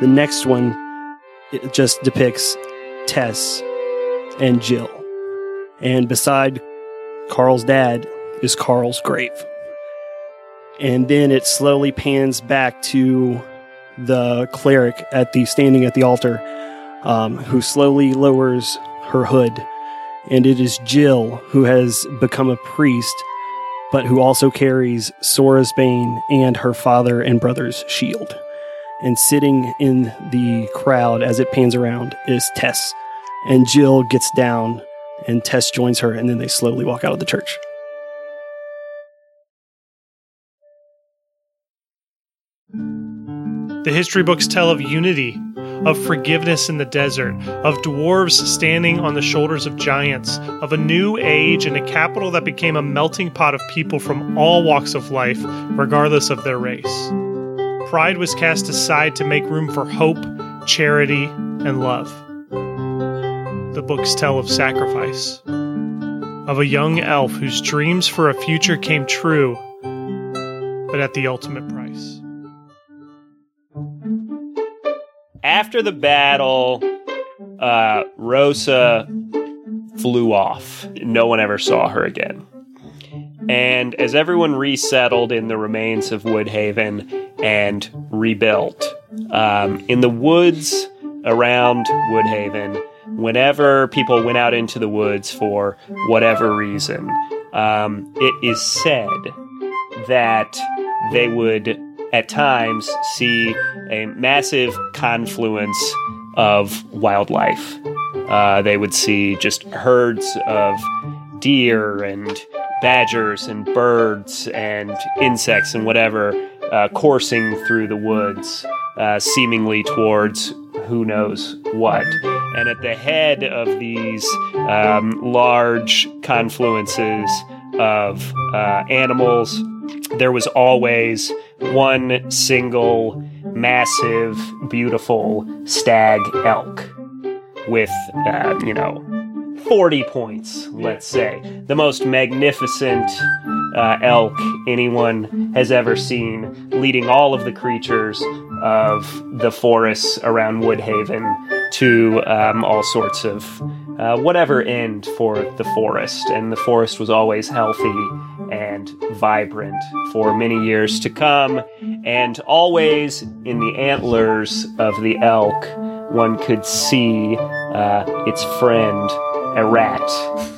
The next one it just depicts Tess and Jill. And beside Carl's dad is Carl's grave. And then it slowly pans back to the cleric at the standing at the altar, um, who slowly lowers her hood. And it is Jill who has become a priest, but who also carries Sora's Bane and her father and brother's shield. And sitting in the crowd as it pans around is Tess. And Jill gets down and Tess joins her, and then they slowly walk out of the church. The history books tell of unity, of forgiveness in the desert, of dwarves standing on the shoulders of giants, of a new age and a capital that became a melting pot of people from all walks of life, regardless of their race. Pride was cast aside to make room for hope, charity, and love. The books tell of sacrifice, of a young elf whose dreams for a future came true, but at the ultimate price. After the battle, uh, Rosa flew off. No one ever saw her again. And as everyone resettled in the remains of Woodhaven and rebuilt, um, in the woods around Woodhaven, whenever people went out into the woods for whatever reason, um, it is said that they would at times see a massive confluence of wildlife. Uh, they would see just herds of deer and badgers and birds and insects and whatever uh, coursing through the woods, uh, seemingly towards who knows what. And at the head of these um, large confluences of uh, animals, there was always one single, massive, beautiful stag elk with, uh, you know, 40 points, let's say. The most magnificent uh, elk anyone has ever seen, leading all of the creatures of the forests around Woodhaven to um, all sorts of uh, whatever end for the forest. And the forest was always healthy and vibrant for many years to come. And always in the antlers of the elk, one could see uh, its friend, a rat,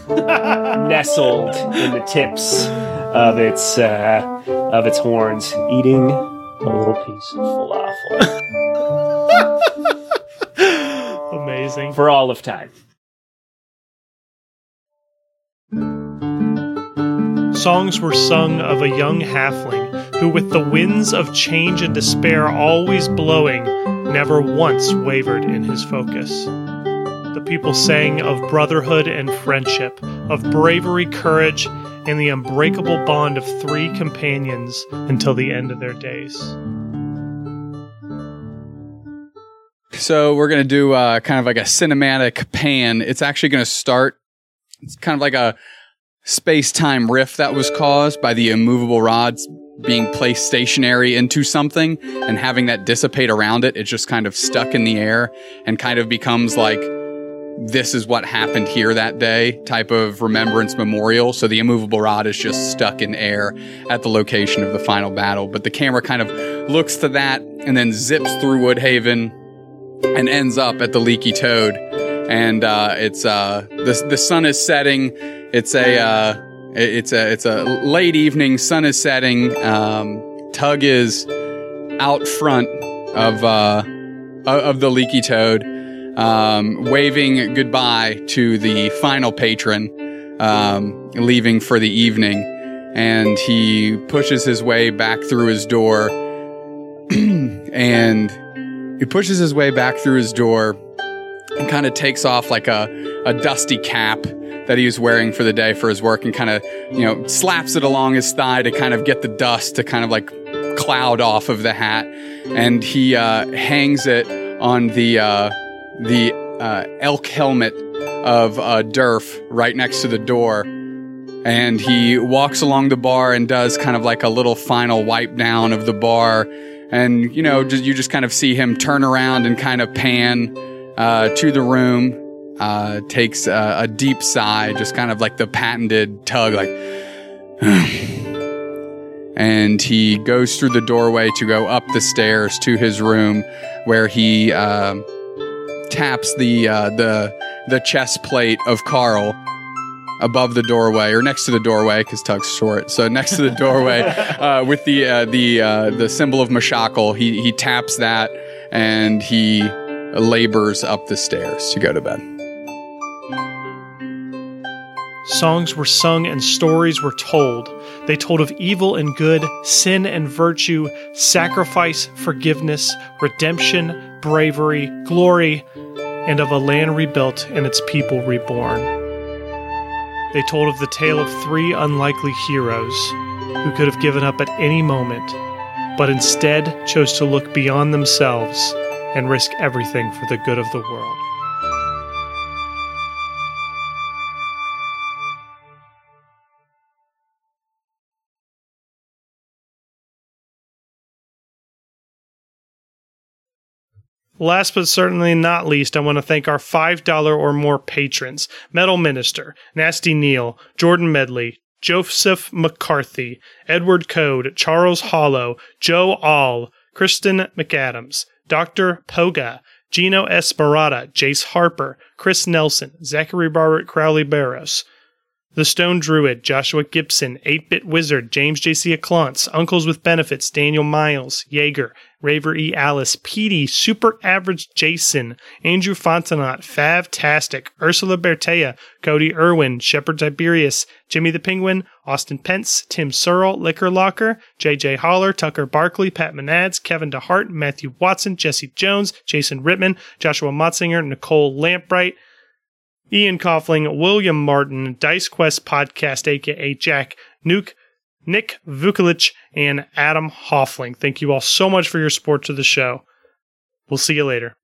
nestled in the tips of its uh, of its horns, eating a little piece of falafel Amazing. for all of time. Songs were sung of a young halfling who, with the winds of change and despair always blowing, never once wavered in his focus. The people sang of brotherhood and friendship, of bravery, courage, and the unbreakable bond of three companions until the end of their days. So we're gonna do uh, kind of like a cinematic pan. It's actually gonna start. It's kind of like a space-time rift that was caused by the immovable rods being placed stationary into something and having that dissipate around it. It just kind of stuck in the air and kind of becomes like this is what happened here that day type of remembrance memorial. So the immovable rod is just stuck in air at the location of the final battle. But the camera kind of looks to that and then zips through Woodhaven and ends up at the Leaky Toad. And uh, it's uh, the the sun is setting. It's a uh, it's a it's a late evening. Sun is setting. Um, Tug is out front of uh, of the Leaky Toad, um, waving goodbye to the final patron, um, leaving for the evening. And he pushes his way back through his door, and he pushes his way back through his door and kind of takes off like a, a dusty cap that he was wearing for the day for his work and kind of, you know, slaps it along his thigh to kind of get the dust to kind of like cloud off of the hat. And he uh, hangs it on the, uh, the uh, elk helmet of uh, Durf right next to the door. And he walks along the bar and does kind of like a little final wipe down of the bar. And, you know, just, you just kind of see him turn around and kind of pan uh, to the room, uh, takes a, a deep sigh, just kind of like the patented tug, like, and he goes through the doorway to go up the stairs to his room, where he um taps the uh, the the chest plate of Carl above the doorway or next to the doorway because Tug's short. So next to the doorway uh, with the uh, the uh, the symbol of Mishakal, he he taps that and he labors up the stairs to go to bed. Songs were sung and stories were told. They told of evil and good, sin and virtue, sacrifice, forgiveness, redemption, bravery, glory, and of a land rebuilt and its people reborn. They told of the tale of three unlikely heroes who could have given up at any moment, but instead chose to look beyond themselves and risk everything for the good of the world. Last but certainly not least, I want to thank our $5 or more patrons Metal Minister, Nasty Neil, Jordan Medley, Joseph McCarthy, Edward Code, Charles Hollow, Joe All, Kristen McAdams, Dr. Poga, Gino Esmerada, Jace Harper, Chris Nelson, Zachary Robert Crowley Barros, The Stone Druid, Joshua Gibson, 8 Bit Wizard, James J.C. Aclance, Uncles with Benefits, Daniel Miles, Jaeger, Raver E. Alice, Petey, Super Average Jason, Andrew Fontenot, Fav Tastic, Ursula Bertea, Cody Irwin, Shepard Tiberius, Jimmy the Penguin, Austin Pence, Tim Searle, Liquor Locker, JJ Holler, Tucker Barkley, Pat Manads, Kevin DeHart, Matthew Watson, Jesse Jones, Jason Rittman, Joshua Motzinger, Nicole Lampright, Ian Coughling, William Martin, Dice Quest Podcast, aka Jack, Nuke, Nick Vukalich, and Adam Hoffling. Thank you all so much for your support to the show. We'll see you later.